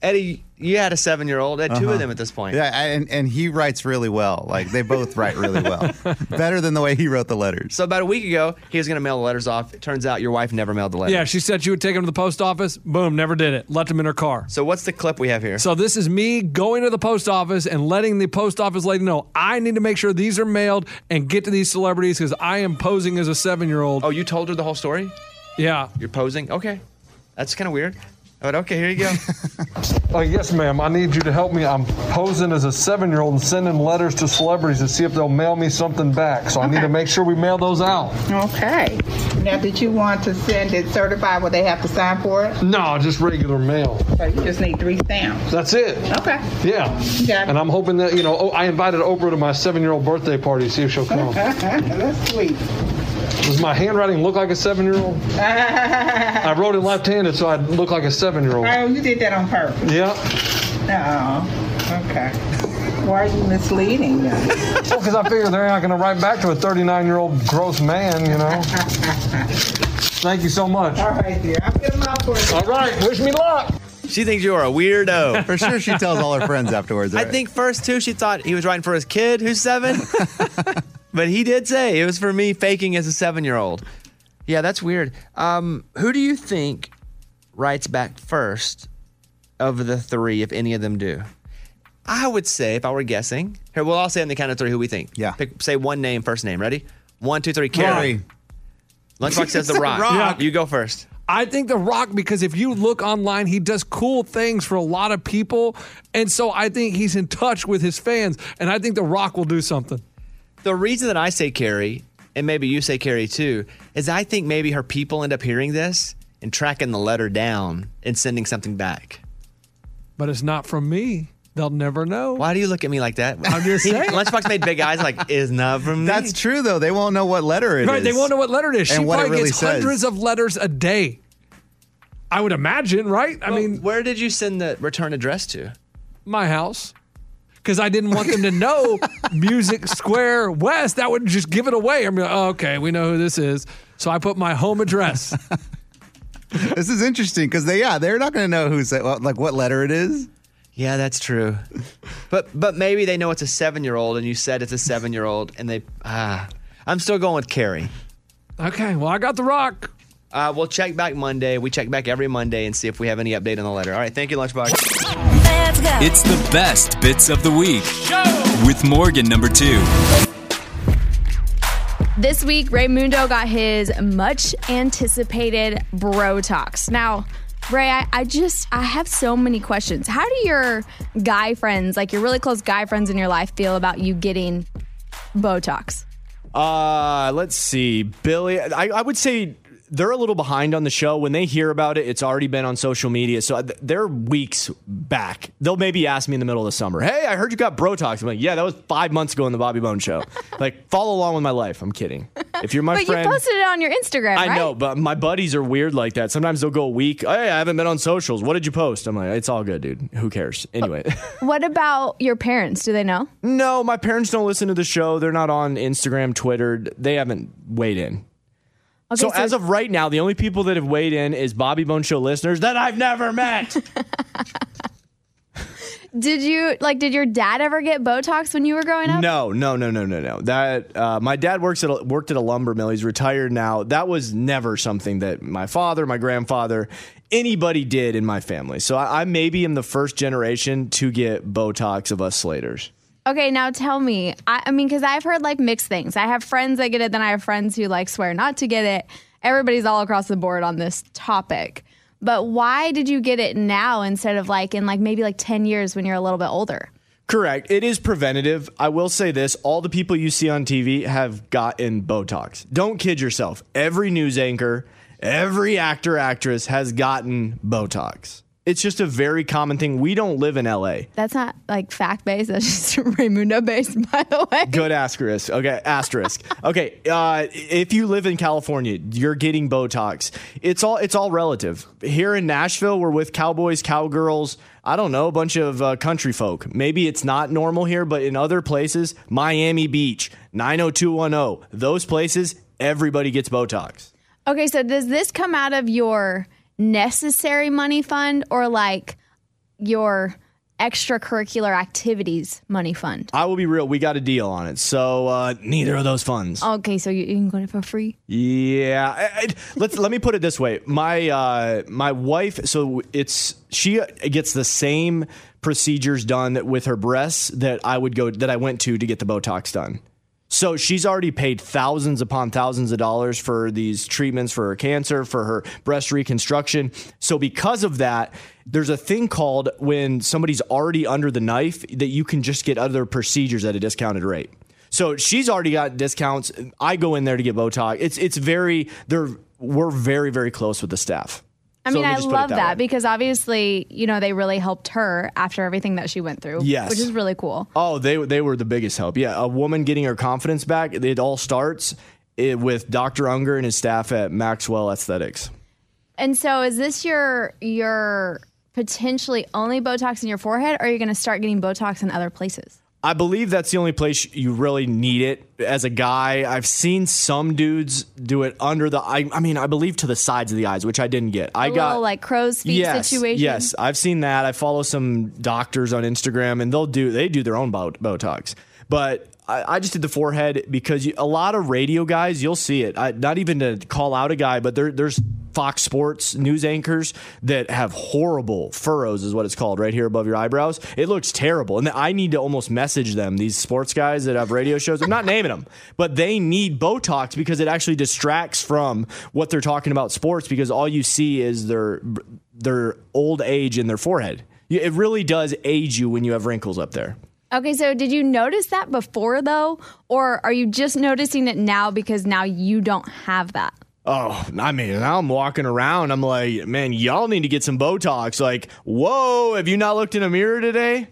Eddie, you had a seven year old, had 2 of uh-huh. them at this point. Yeah, and, and he writes really well. Like they both write really well. Better than the way he wrote the letters. So about a week ago, he was going to mail the letters off. It turns out your wife never mailed the letters. Yeah, she said she would take him to the post office. Boom, never did it. Left him in her car. So what's the clip we have here? So this is me going to the post office and letting the post office lady know I need to make sure these are mailed and get to these celebrities because I am posing as a seven year old. oh, you told her the whole story? Yeah. You're posing? Okay. That's kind of weird. But okay, here you go. Uh, yes, ma'am. I need you to help me. I'm posing as a seven year old and sending letters to celebrities to see if they'll mail me something back. So I need to make sure we mail those out. Okay. Now, did you want to send it certified where they have to sign for it? No, just regular mail. So you just need three stamps. That's it. Okay. Yeah. Got it. And I'm hoping that, you know, oh, I invited Oprah to my seven year old birthday party, to see if she'll come. That's sweet. Does my handwriting look like a seven year old? I wrote it left handed so I'd look like a seven year old. Oh, you did that on purpose. Yeah. Oh, okay. Why are you misleading them? Well, because I figure they're not going to write back to a 39 year old gross man, you know. Thank you so much. All right, dear. I'll get them out for you. All right. Wish me luck. she thinks you are a weirdo. For sure, she tells all her friends afterwards. I think first too, she thought he was writing for his kid who's seven. But he did say it was for me faking as a seven year old. Yeah, that's weird. Um, who do you think writes back first of the three, if any of them do? I would say, if I were guessing, here, we'll all say on the count of three who we think. Yeah. Pick, say one name, first name. Ready? One, two, three. Carrie. Carrie. Lunchbox says the rock. Rock. You go first. I think The Rock, because if you look online, he does cool things for a lot of people. And so I think he's in touch with his fans. And I think The Rock will do something. The reason that I say Carrie, and maybe you say Carrie too, is I think maybe her people end up hearing this and tracking the letter down and sending something back. But it's not from me. They'll never know. Why do you look at me like that? I'm just saying. Lunchbox made big eyes like, is not from me. That's true though. They won't know what letter it is. right, they won't know what letter it is. And she what it probably really gets says. hundreds of letters a day. I would imagine, right? I mean, where did you send the return address to? my house. Because I didn't want them to know Music Square West. That would just give it away. I'm like, oh, okay, we know who this is. So I put my home address. This is interesting because they yeah they're not going to know who's like what letter it is. Yeah, that's true. But but maybe they know it's a seven year old, and you said it's a seven year old, and they ah. I'm still going with Carrie. okay, well, I got the rock. Uh, we'll check back Monday. We check back every Monday and see if we have any update on the letter. All right, thank you, Lunchbox. It's the best bits of the week with Morgan number two. This week, Raymundo got his much anticipated Brotox. Now, Ray, I, I just I have so many questions. How do your guy friends, like your really close guy friends in your life, feel about you getting Botox? Uh, let's see. Billy, I, I would say they're a little behind on the show. When they hear about it, it's already been on social media. So uh, they're weeks back. They'll maybe ask me in the middle of the summer, Hey, I heard you got Brotox. I'm like, Yeah, that was five months ago in the Bobby Bone show. like, follow along with my life. I'm kidding. If you're my but friend. you posted it on your Instagram, I right? know, but my buddies are weird like that. Sometimes they'll go a week. Hey, I haven't been on socials. What did you post? I'm like, it's all good, dude. Who cares? Anyway. Uh, what about your parents? Do they know? No, my parents don't listen to the show. They're not on Instagram, Twitter. They haven't weighed in. Okay, so, as of right now, the only people that have weighed in is Bobby Bone Show listeners that I've never met. did you like? Did your dad ever get Botox when you were growing up? no, no, no, no, no, no. That uh, my dad works at a, worked at a lumber mill. He's retired now. That was never something that my father, my grandfather, anybody did in my family. So I, I maybe am the first generation to get Botox of us Slaters. Okay, now tell me. I, I mean, because I've heard like mixed things. I have friends that get it, then I have friends who like swear not to get it. Everybody's all across the board on this topic. But why did you get it now instead of like in like maybe like 10 years when you're a little bit older? Correct. It is preventative. I will say this all the people you see on TV have gotten Botox. Don't kid yourself. Every news anchor, every actor, actress has gotten Botox. It's just a very common thing. We don't live in LA. That's not like fact based. That's just Raymundo based, by the way. Good asterisk. Okay, asterisk. Okay, uh, if you live in California, you're getting Botox. It's all it's all relative. Here in Nashville, we're with cowboys, cowgirls. I don't know, a bunch of uh, country folk. Maybe it's not normal here, but in other places, Miami Beach, 90210, those places, everybody gets Botox. Okay, so does this come out of your necessary money fund or like your extracurricular activities money fund? I will be real, we got a deal on it. So uh, neither of those funds. Okay, so you, you can get it for free. Yeah, I- I- let's let me put it this way. My uh, my wife, so it's she gets the same procedures done with her breasts that I would go that I went to to get the Botox done. So she's already paid thousands upon thousands of dollars for these treatments for her cancer, for her breast reconstruction. So because of that, there's a thing called when somebody's already under the knife that you can just get other procedures at a discounted rate. So she's already got discounts. I go in there to get Botox. It's it's very they're we're very very close with the staff. I mean, me I just put it love that that, because obviously, you know, they really helped her after everything that she went through. Yes. Which is really cool. Oh, they they were the biggest help. Yeah, a woman getting her confidence back. It all starts eh, with Dr. Unger and his staff at Maxwell Aesthetics. And so is this your your potentially only Botox in your forehead or are you going to start getting Botox in other places? I believe that's the only place you really need it. As a guy, I've seen some dudes do it under the. I, I mean, I believe to the sides of the eyes, which I didn't get. I A got little like crow's feet yes, situation. Yes, I've seen that. I follow some doctors on Instagram, and they'll do they do their own bot- Botox. But I, I just did the forehead because you, a lot of radio guys, you'll see it. I, not even to call out a guy, but there, there's Fox Sports news anchors that have horrible furrows, is what it's called, right here above your eyebrows. It looks terrible, and I need to almost message them. These sports guys that have radio shows, I'm not naming them, but they need Botox because it actually distracts from what they're talking about sports because all you see is their their old age in their forehead. It really does age you when you have wrinkles up there. Okay, so did you notice that before though? Or are you just noticing it now because now you don't have that? Oh, I mean, now I'm walking around. I'm like, man, y'all need to get some Botox. Like, whoa, have you not looked in a mirror today?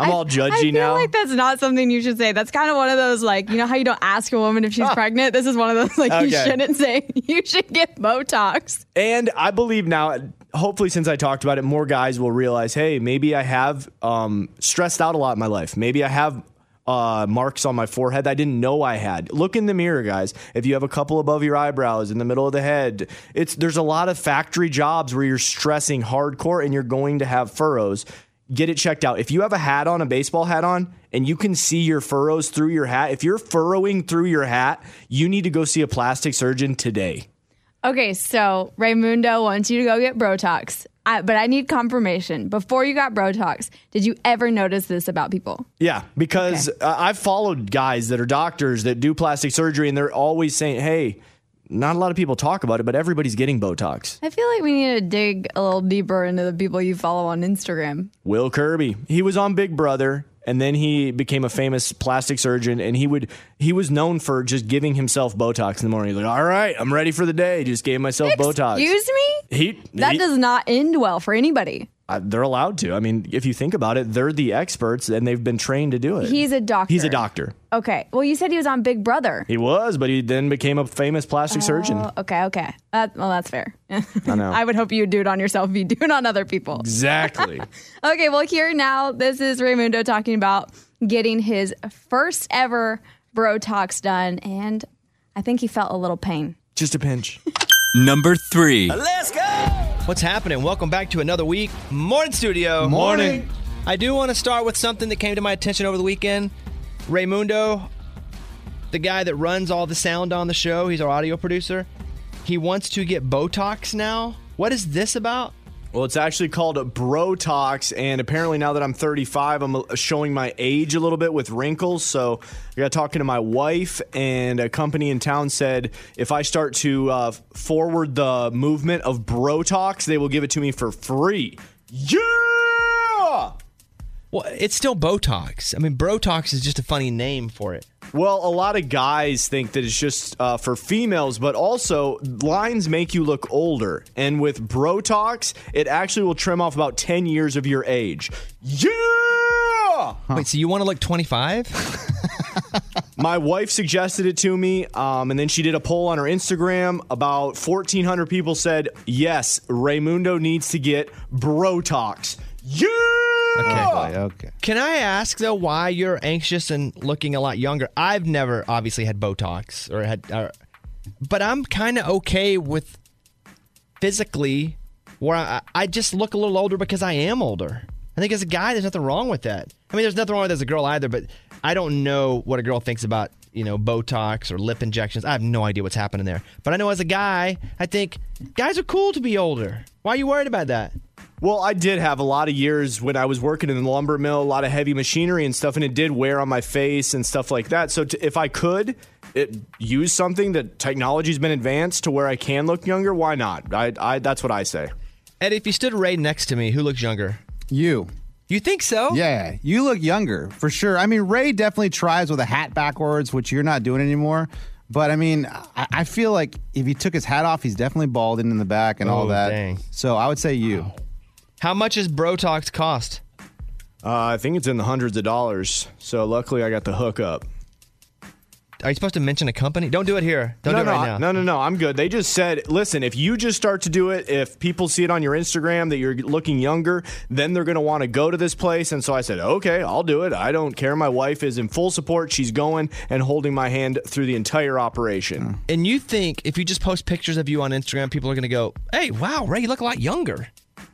I'm all judgy I feel now. like that's not something you should say. That's kind of one of those like, you know how you don't ask a woman if she's ah. pregnant? This is one of those like you shouldn't say you should get Botox. And I believe now, hopefully, since I talked about it, more guys will realize, hey, maybe I have um, stressed out a lot in my life. Maybe I have uh, marks on my forehead that I didn't know I had. Look in the mirror, guys. If you have a couple above your eyebrows, in the middle of the head, it's there's a lot of factory jobs where you're stressing hardcore and you're going to have furrows. Get it checked out. If you have a hat on, a baseball hat on, and you can see your furrows through your hat, if you're furrowing through your hat, you need to go see a plastic surgeon today. Okay, so Raymundo wants you to go get Botox. I, but I need confirmation. Before you got Botox, did you ever notice this about people? Yeah, because uh, I've followed guys that are doctors that do plastic surgery, and they're always saying, "Hey, not a lot of people talk about it, but everybody's getting Botox." I feel like we need to dig a little deeper into the people you follow on Instagram. Will Kirby, he was on Big Brother, and then he became a famous plastic surgeon, and he would he was known for just giving himself Botox in the morning. He's like, "All right, I'm ready for the day." Just gave myself Botox. Excuse me? He That he- does not end well for anybody. Uh, they're allowed to. I mean, if you think about it, they're the experts, and they've been trained to do it. He's a doctor. He's a doctor. Okay. Well, you said he was on Big Brother. He was, but he then became a famous plastic surgeon. Oh, okay, okay. That, well, that's fair. I know. I would hope you would do it on yourself if you do it on other people. Exactly. Okay, well, here now, this is Raymundo talking about getting his first ever Botox done, and I think he felt a little pain. Just a pinch. Number three. Let's go. What's happening? Welcome back to another week. Morning, studio. Morning. I do want to start with something that came to my attention over the weekend. Raymundo, the guy that runs all the sound on the show, he's our audio producer. He wants to get Botox now. What is this about? Well, it's actually called Brotox, and apparently now that I'm 35, I'm uh, showing my age a little bit with wrinkles. So I got talking to my wife, and a company in town said if I start to uh, forward the movement of Brotox, they will give it to me for free. Yeah! Well, it's still Botox. I mean, Brotox is just a funny name for it. Well, a lot of guys think that it's just uh, for females, but also lines make you look older. And with Brotox, it actually will trim off about 10 years of your age. Yeah! Wait, so you want to look 25? My wife suggested it to me, um, and then she did a poll on her Instagram. About 1,400 people said, yes, Raymundo needs to get Brotox. Yeah! Okay. Okay. Can I ask though why you're anxious and looking a lot younger? I've never obviously had Botox or had, or, but I'm kind of okay with physically where I, I just look a little older because I am older. I think as a guy, there's nothing wrong with that. I mean, there's nothing wrong with it as a girl either, but I don't know what a girl thinks about you know Botox or lip injections. I have no idea what's happening there. But I know as a guy, I think guys are cool to be older. Why are you worried about that? Well, I did have a lot of years when I was working in the lumber mill, a lot of heavy machinery and stuff, and it did wear on my face and stuff like that. So, to, if I could it, use something that technology's been advanced to where I can look younger, why not? I, I that's what I say. Ed, if you stood Ray next to me, who looks younger? You. You think so? Yeah, you look younger for sure. I mean, Ray definitely tries with a hat backwards, which you're not doing anymore. But I mean, I, I feel like if he took his hat off, he's definitely balding in the back and oh, all Oh, that. dang. So I would say you. How much does Brotox cost? Uh, I think it's in the hundreds of dollars. So luckily, I got the hookup. Are you supposed to mention a company? Don't do it here. Don't no, do it no, right now. no, no, no. I'm good. They just said, listen, if you just start to do it, if people see it on your Instagram that you're looking younger, then they're going to want to go to this place. And so I said, okay, I'll do it. I don't care. My wife is in full support. She's going and holding my hand through the entire operation. And you think if you just post pictures of you on Instagram, people are going to go, hey, wow, Ray, you look a lot younger.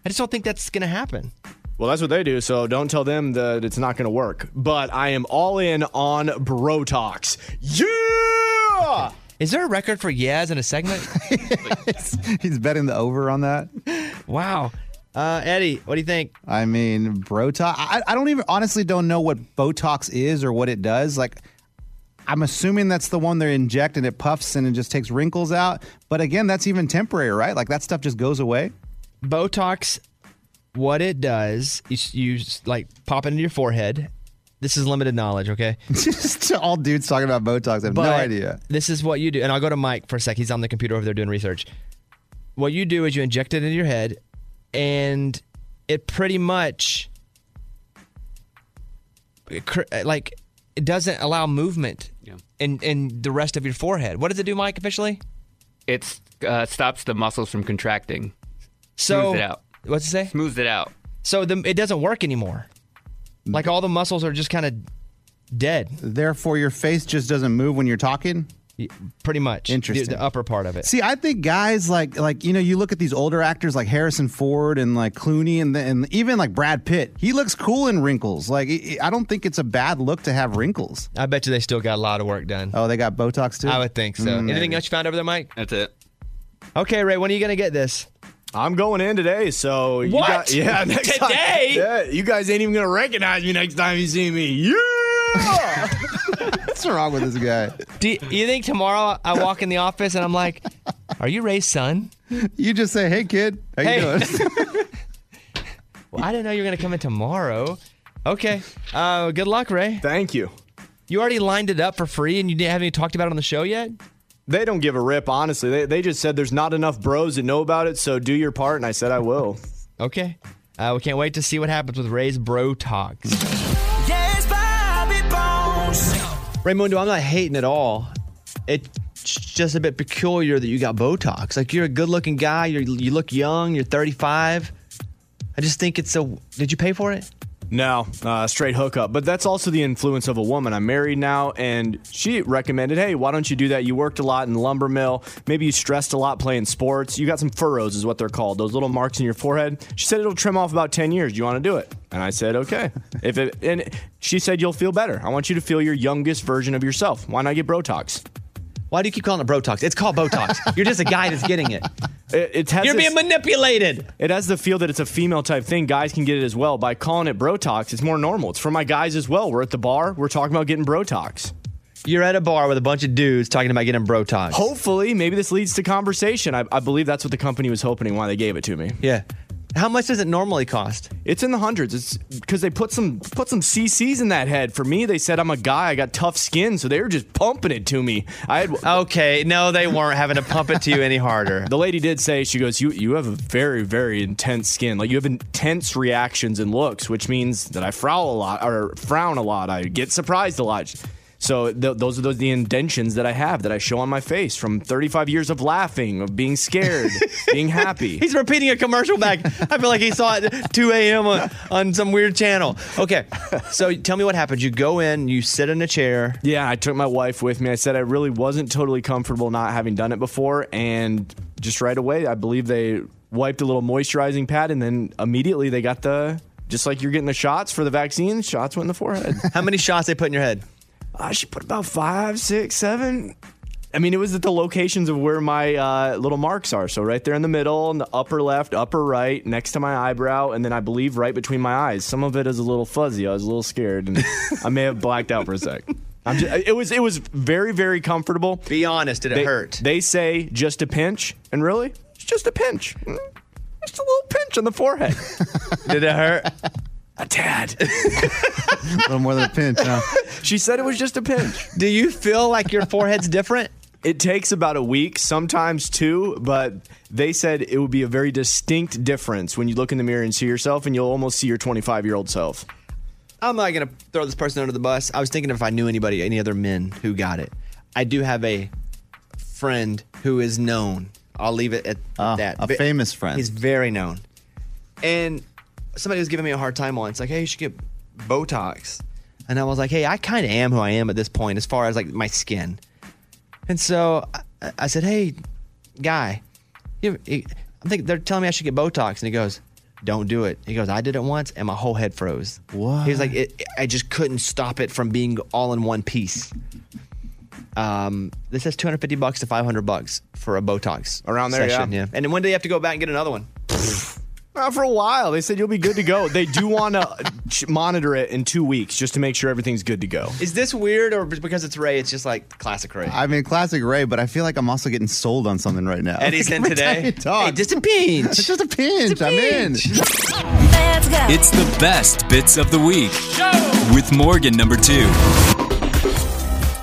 I just don't think that's going to happen. Well, that's what they do. So don't tell them that it's not going to work. But I am all in on Brotox. Yeah! Is there a record for yes in a segment? He's betting the over on that. wow. Uh, Eddie, what do you think? I mean, Botox. I, I don't even honestly don't know what Botox is or what it does. Like, I'm assuming that's the one they inject and it puffs and it just takes wrinkles out. But again, that's even temporary, right? Like that stuff just goes away. Botox, what it does is you s- like pop it into your forehead this is limited knowledge, okay? Just all dudes talking about Botox. I have no idea. This is what you do. And I'll go to Mike for a sec. He's on the computer over there doing research. What you do is you inject it into your head, and it pretty much, like, it doesn't allow movement in, in the rest of your forehead. What does it do, Mike, officially? It uh, stops the muscles from contracting. So, Smooths it out. What's it say? Smooths it out. So the, it doesn't work anymore. Like all the muscles are just kind of dead. Therefore, your face just doesn't move when you're talking. Pretty much. Interesting. The, the upper part of it. See, I think guys like like you know you look at these older actors like Harrison Ford and like Clooney and the, and even like Brad Pitt. He looks cool in wrinkles. Like I I don't think it's a bad look to have wrinkles. I bet you they still got a lot of work done. Oh, they got Botox too. I would think so. Mm, Anything maybe. else you found over there, Mike? That's it. Okay, Ray. When are you going to get this? I'm going in today, so you What? got- yeah, next time- Today? yeah, you guys ain't even gonna recognize me next time you see me. Yeah. What's wrong with this guy? Do you, you think tomorrow I walk in the office and I'm like, "Are you Ray's son?" You just say, "Hey, kid, how Hey. you doing?" Well, I didn't know you were going to come in tomorrow. Okay. Uh, good luck, Ray. Thank you. You already lined it up for free, and you didn't have any talked about it on the show yet. They don't give a rip, honestly. They, they just said there's not enough bros that know about it, so do your part, and I said I will. Okay. Uh, we can't wait to see what happens with Ray's Brotox. Yes, Bobby Bones. Raymundo, I'm not hating at all. It's just a bit peculiar that you got Botox. Like you're a good-looking guy. You're, you look young. You're 35. I just think it's a. Did you pay for it? No, uh, straight hookup. But that's also the influence of a woman. I'm married now, and she recommended, hey, why don't you do that? You worked a lot in the lumber mill. Maybe you stressed a lot playing sports. You got some furrows, is what they're called. Those little marks in your forehead. She said it'll trim off about 10 years. Do you want to do it? And I said, okay. If it, and she said you'll feel better. I want you to feel your youngest version of yourself. Why not get Brotox? Why do you keep calling it Botox? It's called Botox. You're just a guy that's getting it. It, it has You're this- being manipulated. It has the feel that it's a female type thing. Guys can get it as well. By calling it Brotox, it's more normal. It's for my guys as well. We're at the bar. We're talking about getting Brotox. You're at a bar with a bunch of dudes talking about getting Brotox. Hopefully, maybe this leads to conversation. I, I believe that's what the company was hoping why they gave it to me. Yeah. How much does it normally cost? It's in the hundreds. It's because they put some put some CCs in that head. For me, they said I'm a guy. I got tough skin, so they were just pumping it to me. I had Okay, no, they weren't having to pump it to you any harder. The lady did say she goes, "You you have a very very intense skin. Like you have intense reactions and looks, which means that I frown a lot or frown a lot. I get surprised a lot." So th- those are those the indentions that I have that I show on my face from 35 years of laughing, of being scared, being happy. He's repeating a commercial back. I feel like he saw it 2 a.m. On, on some weird channel. Okay, so tell me what happened. You go in, you sit in a chair. Yeah, I took my wife with me. I said I really wasn't totally comfortable not having done it before, and just right away, I believe they wiped a little moisturizing pad, and then immediately they got the just like you're getting the shots for the vaccine. Shots went in the forehead. How many shots they put in your head? Uh, she put about five, six, seven. I mean, it was at the locations of where my uh, little marks are. So right there in the middle, in the upper left, upper right, next to my eyebrow, and then I believe right between my eyes. Some of it is a little fuzzy. I was a little scared, and I may have blacked out for a sec. I'm just, it was it was very very comfortable. Be honest, did it They- hurt? They say just a pinch, and really, it's just a pinch, Mm, just a little pinch on the forehead. Did it hurt? a tad. a little more than a pinch. Huh? She said it was just a pinch. Do you feel like your forehead's different? It takes about a week, sometimes two, but they said it would be a very distinct difference when you look in the mirror and see yourself, and you'll almost see your 25 year old self. I'm not gonna throw this person under the bus. I was thinking if I knew anybody, any other men who got it. I do have a friend who is known. I'll leave it at Ah, that. a famous friend. He's very known. And somebody was giving me a hard time once, like, hey, you should get Botox. And I was like, hey, I kind of am who I am at this point as far as like my skin. And so I, I said, hey, guy, you, I think they're telling me I should get Botox. And he goes, don't do it. He goes, I did it once and my whole head froze. What? He was like, it, I just couldn't stop it from being all in one piece. Um, this says 250 bucks to 500 bucks for a Botox Around there, session, yeah. And then when do you have to go back and get another one? Uh, for a while, they said you'll be good to go. They do want to monitor it in two weeks just to make sure everything's good to go. Is this weird or because it's Ray? It's just like classic Ray. I mean, classic Ray, but I feel like I'm also getting sold on something right now. Eddie's in today. you talk, Hey, just a pinch. it's just a pinch. I'm in. It's the best bits of the week with Morgan number two.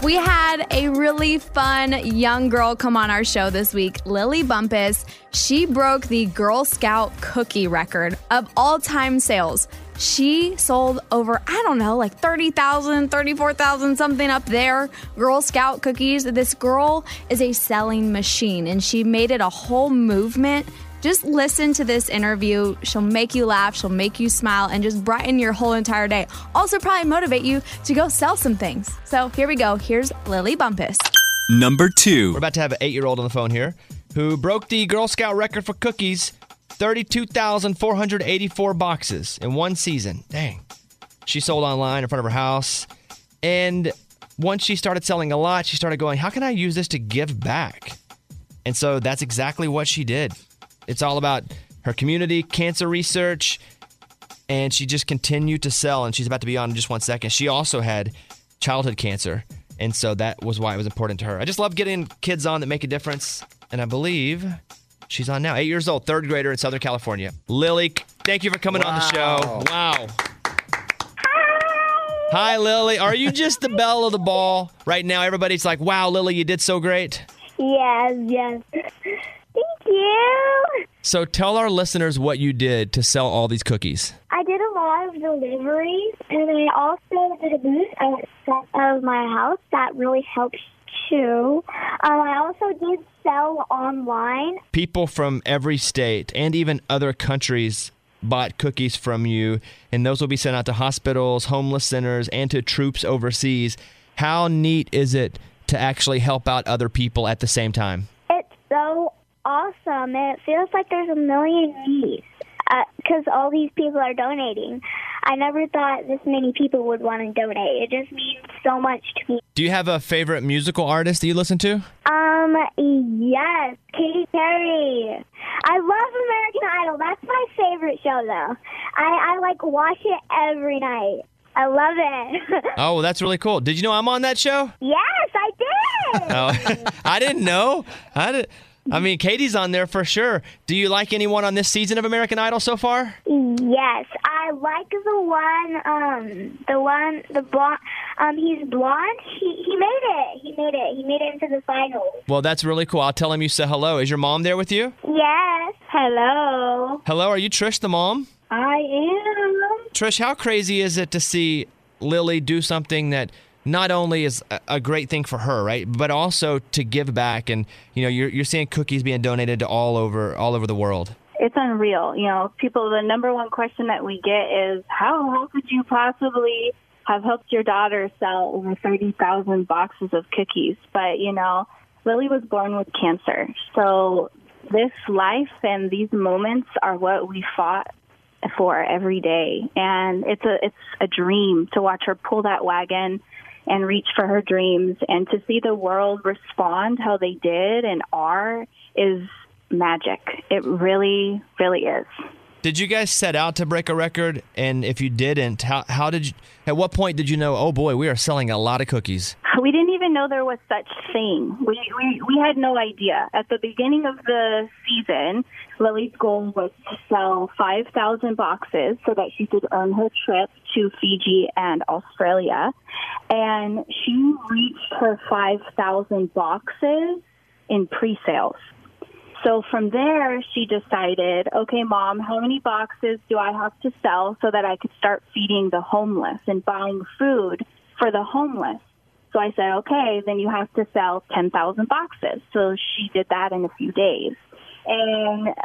We had a really fun young girl come on our show this week, Lily Bumpus. She broke the Girl Scout cookie record of all time sales. She sold over, I don't know, like 30,000, 34,000, something up there, Girl Scout cookies. This girl is a selling machine and she made it a whole movement. Just listen to this interview. She'll make you laugh, she'll make you smile, and just brighten your whole entire day. Also, probably motivate you to go sell some things. So here we go. Here's Lily Bumpus. Number two. We're about to have an eight year old on the phone here who broke the Girl Scout record for cookies 32,484 boxes in one season. Dang. She sold online in front of her house. And once she started selling a lot, she started going, How can I use this to give back? And so that's exactly what she did. It's all about her community, cancer research, and she just continued to sell. And she's about to be on in just one second. She also had childhood cancer. And so that was why it was important to her. I just love getting kids on that make a difference. And I believe she's on now. Eight years old, third grader in Southern California. Lily, thank you for coming on the show. Wow. Hi, Lily. Are you just the belle of the ball right now? Everybody's like, wow, Lily, you did so great. Yes, yes. You. So tell our listeners what you did to sell all these cookies. I did a lot of deliveries, and I also did a booth outside of my house that really helps too. Um, I also did sell online. People from every state and even other countries bought cookies from you, and those will be sent out to hospitals, homeless centers, and to troops overseas. How neat is it to actually help out other people at the same time? It's so awesome, and it feels like there's a million needs because all these people are donating. I never thought this many people would want to donate. It just means so much to me. Do you have a favorite musical artist that you listen to? Um, yes, Katy Perry. I love American Idol. That's my favorite show, though. I, I like watch it every night. I love it. Oh, that's really cool. Did you know I'm on that show? yes, I did. Oh, I didn't know. I did. I mean, Katy's on there for sure. Do you like anyone on this season of American Idol so far? Yes, I like the one, um, the one, the blonde. Um, he's blonde. He he made it. He made it. He made it into the finals. Well, that's really cool. I'll tell him you said hello. Is your mom there with you? Yes. Hello. Hello, are you Trish, the mom? I am. Trish, how crazy is it to see Lily do something that not only is a- great thing for her, right, but also to give back? And you know, you're you're seeing cookies being donated to all over all over the world. it's unreal. You know, people, the number one question that we get is how, how could you possibly have helped your daughter sell over 30,000 boxes of cookies? But, you know, Lily was born with cancer. So this life and these moments are what we fought for every day. And it's a, it's a dream to watch her pull that wagon and reach for her dreams and to see the world respond how they did and are is magic. It really, really is. Did you guys set out to break a record? And if you didn't, how how did you? At what point did you know? Oh boy, we are selling a lot of cookies. We didn't even know there was such thing. We, we we had no idea. At the beginning of the season, Lily's goal was to sell 5,000 boxes so that she could earn her trip to Fiji and Australia. And she reached her 5,000 boxes in pre-sales. So from there, she decided, okay, mom, how many boxes do I have to sell so that I could start feeding the homeless and buying food for the homeless? So I said, okay, then you have to sell 10,000 boxes. So she did that in a few days. And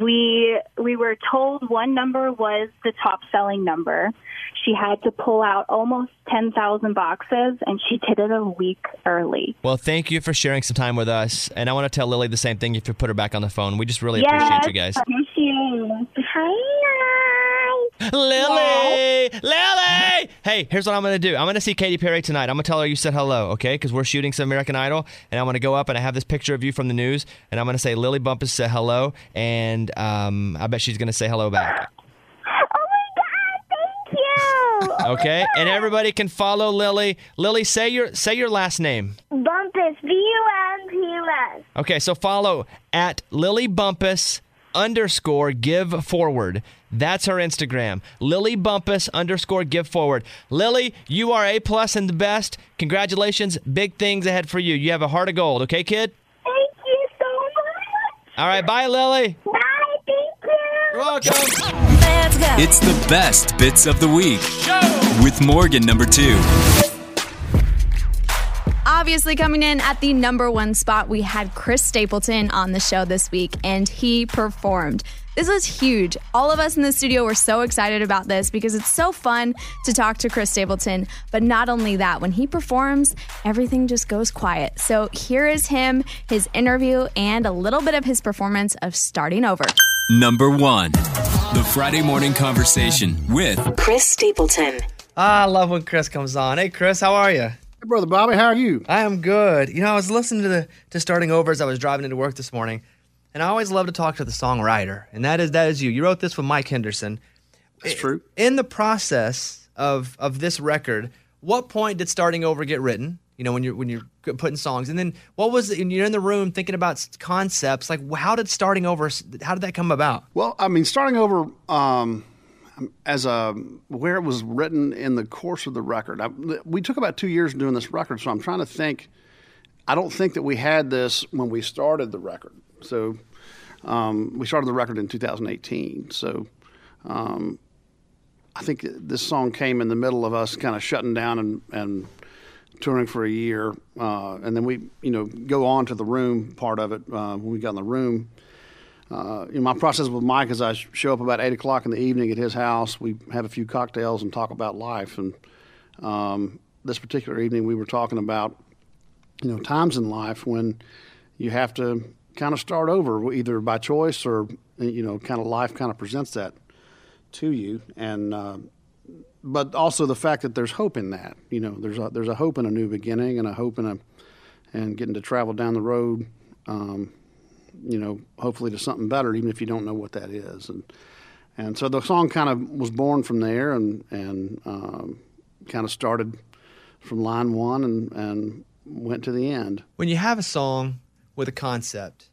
we we were told one number was the top selling number. She had to pull out almost 10,000 boxes and she did it a week early. Well, thank you for sharing some time with us. And I want to tell Lily the same thing if you put her back on the phone. We just really yes, appreciate you guys. Appreciate. Hi. Lily! Lily! Hey, here's what I'm going to do. I'm going to see Katy Perry tonight. I'm going to tell her you said hello, okay? Because we're shooting some American Idol. And I'm to go up and I have this picture of you from the news. And I'm going to say, Lily Bumpus said hello. And um, I bet she's going to say hello back. Oh my God, thank you. Okay? And everybody can follow Lily. Lily, say your say your last name. Bumpus. B U M P U S. Okay, so follow at Lily Bumpus underscore give forward. That's her Instagram. Lily Bumpus underscore give forward. Lily, you are A plus and the best. Congratulations. Big things ahead for you. You have a heart of gold, okay, kid? Thank you so much. All right, bye, Lily. Bye. Thank you. You're welcome. Let's go. It's the best bits of the week with Morgan number two. Obviously, coming in at the number one spot, we had Chris Stapleton on the show this week, and he performed. This was huge. All of us in the studio were so excited about this because it's so fun to talk to Chris Stapleton. But not only that, when he performs, everything just goes quiet. So here is him, his interview, and a little bit of his performance of Starting Over. Number one, the Friday morning conversation with Chris Stapleton. Ah, I love when Chris comes on. Hey, Chris, how are you? Hey, brother Bobby, how are you? I am good. You know, I was listening to the to starting over as I was driving into work this morning, and I always love to talk to the songwriter, and that is that is you. You wrote this with Mike Henderson. That's true. In the process of of this record, what point did starting over get written? You know, when you're when you're putting songs, and then what was when you're in the room thinking about concepts? Like, how did starting over? How did that come about? Well, I mean, starting over um, as a where it was written in the course of the record. I, we took about two years doing this record, so I'm trying to think. I don't think that we had this when we started the record. So um, we started the record in 2018. So um, I think this song came in the middle of us kind of shutting down and, and touring for a year, uh, and then we, you know, go on to the room part of it uh, when we got in the room. Uh, you know, my process with Mike is I show up about eight o'clock in the evening at his house. We have a few cocktails and talk about life. And um, this particular evening, we were talking about, you know, times in life when you have to kind of start over, either by choice or you know, kind of life kind of presents that to you. And uh, but also the fact that there's hope in that. You know, there's a there's a hope in a new beginning and a hope in a and getting to travel down the road. Um, you know, hopefully to something better, even if you don't know what that is. And and so the song kind of was born from there, and and um, kind of started from line one and and went to the end. When you have a song with a concept,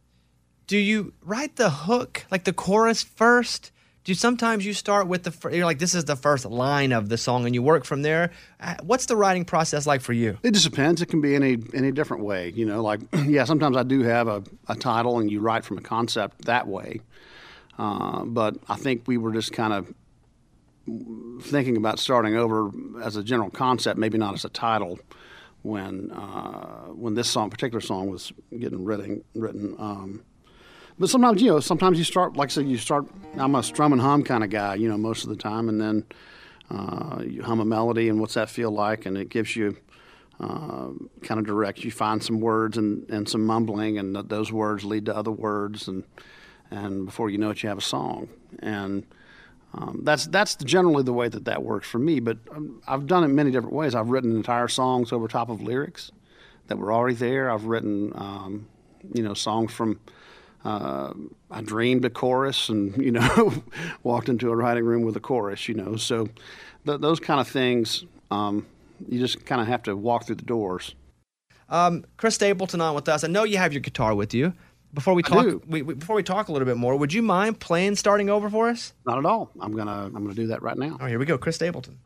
do you write the hook like the chorus first? Do sometimes you start with the you're like this is the first line of the song and you work from there? Uh, What's the writing process like for you? It just depends. It can be any any different way. You know, like yeah, sometimes I do have a, a title and you write from a concept that way. Uh, but I think we were just kind of thinking about starting over as a general concept, maybe not as a title, when uh, when this song, particular song, was getting written. written um, but sometimes, you know, sometimes you start, like I said, you start. I'm a strum and hum kind of guy, you know, most of the time, and then uh, you hum a melody, and what's that feel like, and it gives you uh, kind of directs you. Find some words and, and some mumbling, and th- those words lead to other words, and and before you know it, you have a song, and um, that's that's generally the way that that works for me. But um, I've done it many different ways. I've written entire songs over top of lyrics that were already there. I've written, um, you know, songs from. Uh, I dreamed a chorus, and you know, walked into a writing room with a chorus. You know, so th- those kind of things, um, you just kind of have to walk through the doors. Um, Chris Stapleton on with us. I know you have your guitar with you. Before we talk, we, we- before we talk a little bit more, would you mind playing starting over for us? Not at all. I'm gonna I'm gonna do that right now. Oh, here we go, Chris Stapleton.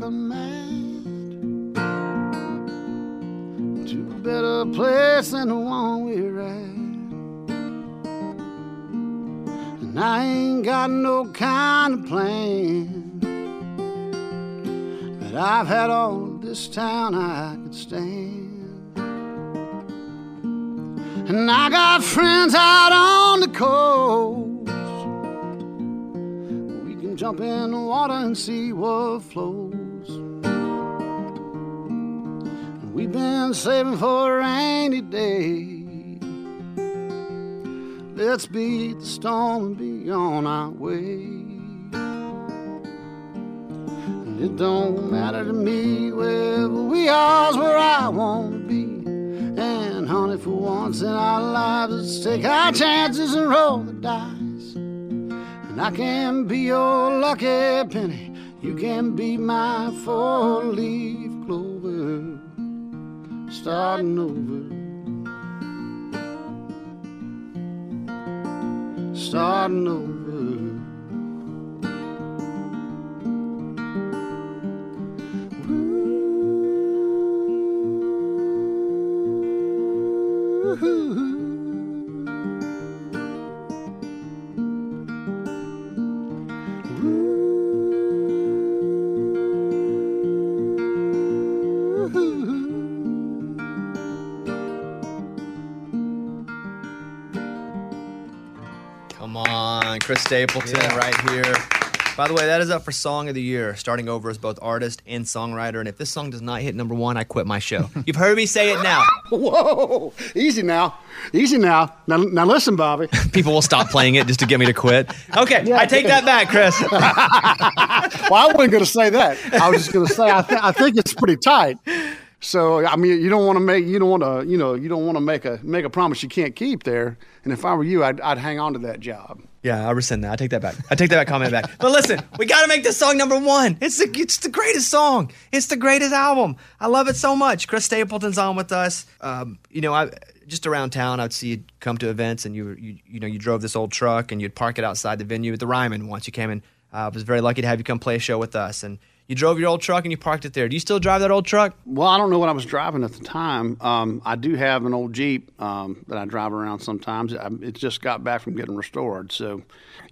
Mat to a better place than the one we're at. And I ain't got no kind of plan, but I've had all this town I could stand. And I got friends out on the coast. We can jump in the water and see what flows. We've been saving for a rainy day. Let's beat the storm and be on our way. And it don't matter to me wherever we are's where I want to be. And honey, for once in our lives, let's take our chances and roll the dice. And I can be your lucky penny. You can be my four leaf clover. Starting over. Starting over. Stapleton right here. By the way, that is up for Song of the Year, starting over as both artist and songwriter. And if this song does not hit number one, I quit my show. You've heard me say it now. Whoa, easy now, easy now. Now, now listen, Bobby. People will stop playing it just to get me to quit. Okay, I take that back, Chris. well, I wasn't going to say that. I was just going to say I, th- I think it's pretty tight. So I mean, you don't want to make you don't want to you know you don't want to make a make a promise you can't keep there. And if I were you, I'd, I'd hang on to that job. Yeah, I rescind that. I take that back. I take that back comment back. But listen, we got to make this song number one. It's the it's the greatest song. It's the greatest album. I love it so much. Chris Stapleton's on with us. Um, you know, I just around town, I'd see you come to events, and you you you know you drove this old truck, and you'd park it outside the venue at the Ryman. Once you came in, uh, I was very lucky to have you come play a show with us, and you drove your old truck and you parked it there. Do you still drive that old truck? Well, I don't know what I was driving at the time. Um, I do have an old Jeep um, that I drive around sometimes. I, it just got back from getting restored, so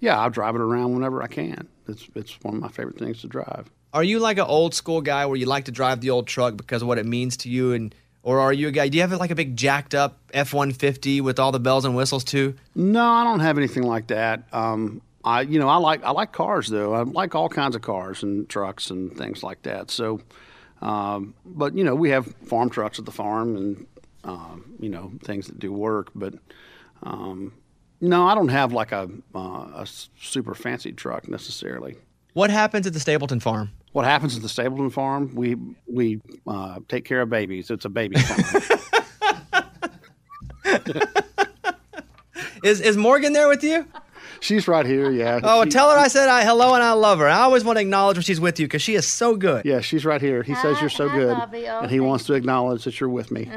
yeah, I drive it around whenever I can. It's it's one of my favorite things to drive. Are you like an old school guy where you like to drive the old truck because of what it means to you, and or are you a guy? Do you have like a big jacked up F one fifty with all the bells and whistles too? No, I don't have anything like that. Um, I, you know, I like I like cars though. I like all kinds of cars and trucks and things like that. So, um, but you know, we have farm trucks at the farm and um, you know things that do work. But um, no, I don't have like a uh, a super fancy truck necessarily. What happens at the Stapleton farm? What happens at the Stapleton farm? We we uh, take care of babies. It's a baby farm. Is is Morgan there with you? She's right here. Yeah. Oh, She- tell her I said I hello and I love her. I always want to acknowledge when she's with you because she is so good. Yeah, she's right here. He says you're so hi, good, Bobby. Oh, and he wants to acknowledge that you're with me.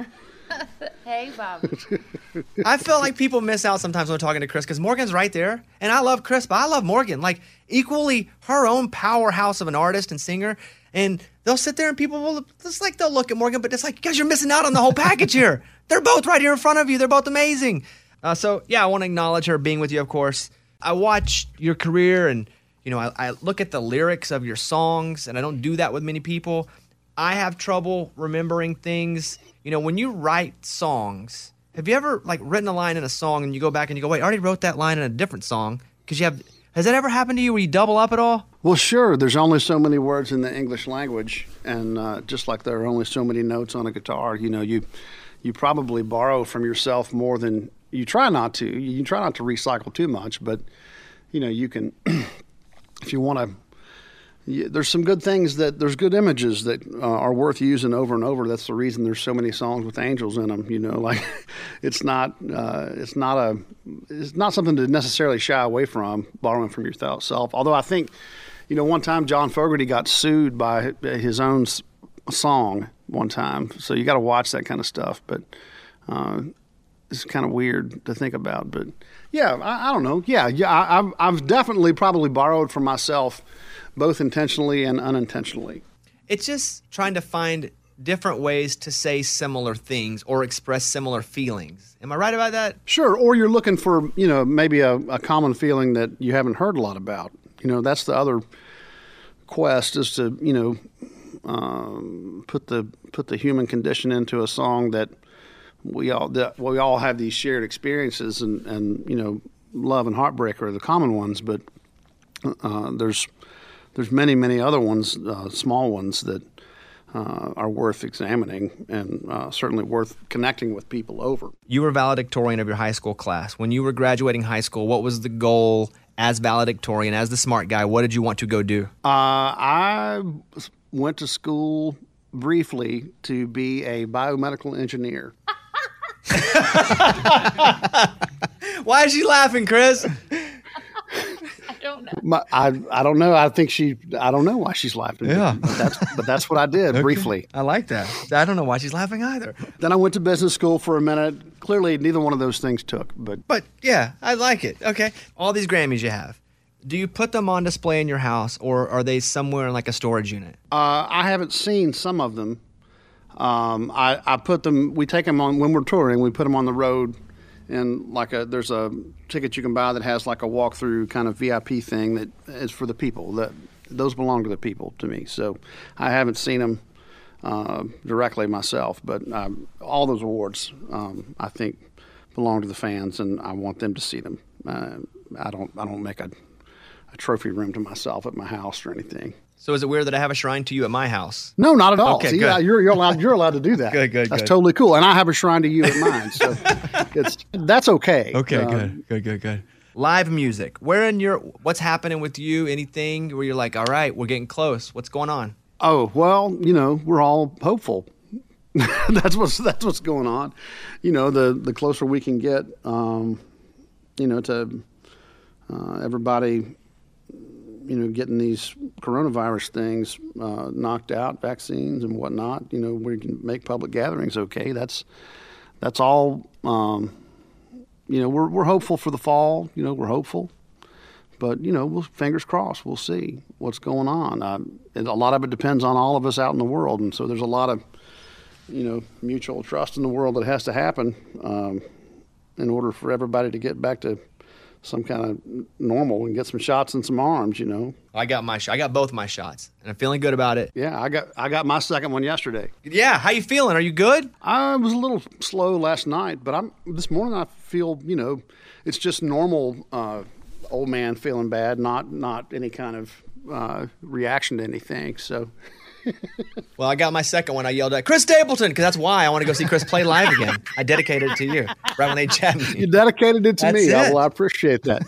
hey, Bobby. I feel like people miss out sometimes when talking to Chris because Morgan's right there, and I love Chris, but I love Morgan like equally her own powerhouse of an artist and singer. And they'll sit there and people will just like they'll look at Morgan, but it's like guys, you're missing out on the whole package here. They're both right here in front of you. They're both amazing. Uh, so yeah, I want to acknowledge her being with you, of course. I watch your career and you know I, I look at the lyrics of your songs, and I don't do that with many people. I have trouble remembering things. You know, when you write songs, have you ever like written a line in a song and you go back and you go, wait, I already wrote that line in a different song because you have. Has that ever happened to you where you double up at all? Well, sure. There's only so many words in the English language, and uh, just like there are only so many notes on a guitar, you know, you you probably borrow from yourself more than you try not to. You try not to recycle too much, but you know, you can if you want to. There's some good things that there's good images that uh, are worth using over and over. That's the reason there's so many songs with angels in them. You know, like it's not uh, it's not a it's not something to necessarily shy away from borrowing from yourself. Although I think, you know, one time John Fogerty got sued by his own song one time, so you got to watch that kind of stuff. But uh, it's kind of weird to think about. But yeah, I, I don't know. Yeah, yeah, I, I've I've definitely probably borrowed from myself, both intentionally and unintentionally. It's just trying to find different ways to say similar things or express similar feelings. Am I right about that? Sure, or you're looking for you know maybe a, a common feeling that you haven't heard a lot about. You know, that's the other quest is to you know um, put the put the human condition into a song that we all that we all have these shared experiences and and you know love and heartbreak are the common ones, but uh, there's there's many many other ones, uh, small ones that. Uh, are worth examining and uh, certainly worth connecting with people over. You were valedictorian of your high school class. When you were graduating high school, what was the goal as valedictorian, as the smart guy? What did you want to go do? Uh, I went to school briefly to be a biomedical engineer. Why is she laughing, Chris? I don't know. My, I I don't know. I think she. I don't know why she's laughing. Yeah. but that's but that's what I did briefly. I like that. I don't know why she's laughing either. Then I went to business school for a minute. Clearly, neither one of those things took. But But yeah, I like it. Okay. All these Grammys you have. Do you put them on display in your house or are they somewhere in like a storage unit? Uh, I haven't seen some of them. Um, I, I put them. We take them on when we're touring. We put them on the road, and like a there's a ticket you can buy that has like a walkthrough kind of VIP thing that is for the people. That those belong to the people to me. So I haven't seen them uh, directly myself, but um, all those awards um, I think belong to the fans, and I want them to see them. Uh, I don't I don't make a, a trophy room to myself at my house or anything. So is it weird that I have a shrine to you at my house? No, not at all. Okay, See, good. yeah, you're, you're allowed. You're allowed to do that. Good, good, That's good. totally cool. And I have a shrine to you at mine, so it's that's okay. Okay, Um, good, good, good, good. Live music. Where in your what's happening with you? Anything where you're like, all right, we're getting close. What's going on? Oh well, you know, we're all hopeful. that's what's that's what's going on. You know, the the closer we can get, um, you know, to uh, everybody, you know, getting these coronavirus things uh, knocked out, vaccines and whatnot. You know, we can make public gatherings okay. That's that's all. Um, you know, we're we're hopeful for the fall. You know, we're hopeful but you know, we'll, fingers crossed. We'll see what's going on. And a lot of it depends on all of us out in the world, and so there's a lot of you know mutual trust in the world that has to happen um, in order for everybody to get back to some kind of normal and get some shots and some arms. You know. I got my sh- I got both my shots and I'm feeling good about it. Yeah, I got I got my second one yesterday. Yeah, how you feeling? Are you good? I was a little slow last night, but I'm this morning. I feel you know, it's just normal. Uh, old man feeling bad, not not any kind of uh, reaction to anything. So. Well, I got my second one. I yelled at Chris Stapleton because that's why I want to go see Chris play live again. I dedicated it to you right when they chat me. You dedicated it to That's me. it. Oh, well, I appreciate that.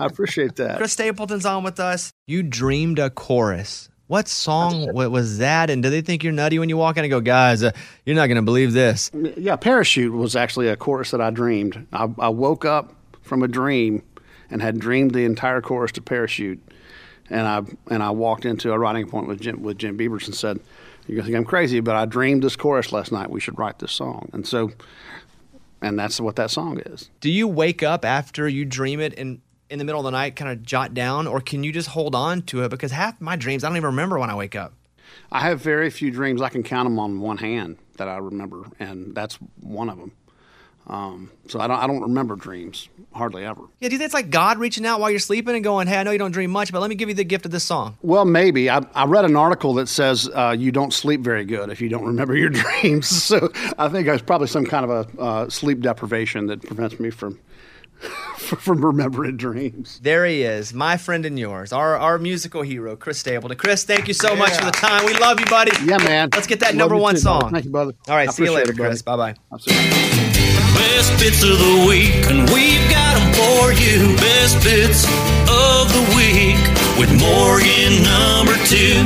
I appreciate that. Chris Stapleton's on with us. You dreamed a chorus. What song wa- was that? And do they think you're nutty when you walk in and go, guys, uh, you're not going to believe this? Yeah, Parachute was actually a chorus that I dreamed. I, I woke up from a dream and had dreamed the entire chorus to Parachute. And I and I walked into a writing appointment with Jim with Jim Beavers and said, "You're gonna think I'm crazy, but I dreamed this chorus last night. We should write this song." And so, and that's what that song is. Do you wake up after you dream it and in the middle of the night kind of jot down, or can you just hold on to it? Because half my dreams, I don't even remember when I wake up. I have very few dreams. I can count them on one hand that I remember, and that's one of them. Um, so I don't I don't remember dreams hardly ever. Yeah, do you think it's like God reaching out while you're sleeping and going, hey, I know you don't dream much, but let me give you the gift of this song? Well, maybe. I, I read an article that says uh, you don't sleep very good if you don't remember your dreams. So I think it's probably some kind of a uh, sleep deprivation that prevents me from from remembering dreams. There he is, my friend and yours, our, our musical hero, Chris Stapleton. Chris, thank you so much for the time. We love you, buddy. Yeah, man. Let's get that Love number one too, brother. song. Thank you, brother. All right, I see you later, it. Chris. Bye bye. Best bits of the week, and we've got them for you. Best bits of the week with Morgan number two.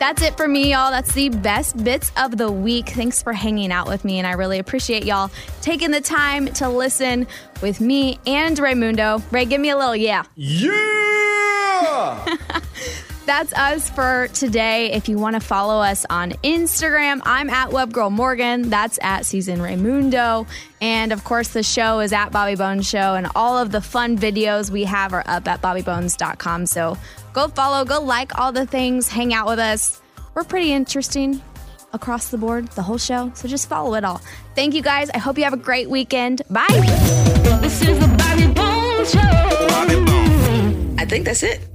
That's it for me, y'all. That's the best bits of the week. Thanks for hanging out with me, and I really appreciate y'all taking the time to listen with me and Raymundo. Ray, give me a little yeah. Yeah! That's us for today. If you want to follow us on Instagram, I'm at WebGirlMorgan. That's at Season Raymundo. And of course, the show is at Bobby Bones Show, and all of the fun videos we have are up at BobbyBones.com. So go follow, go like all the things, hang out with us. We're pretty interesting across the board, the whole show. So just follow it all. Thank you guys. I hope you have a great weekend. Bye. This is the Bobby Bones Show. Bobby Bones. I think that's it.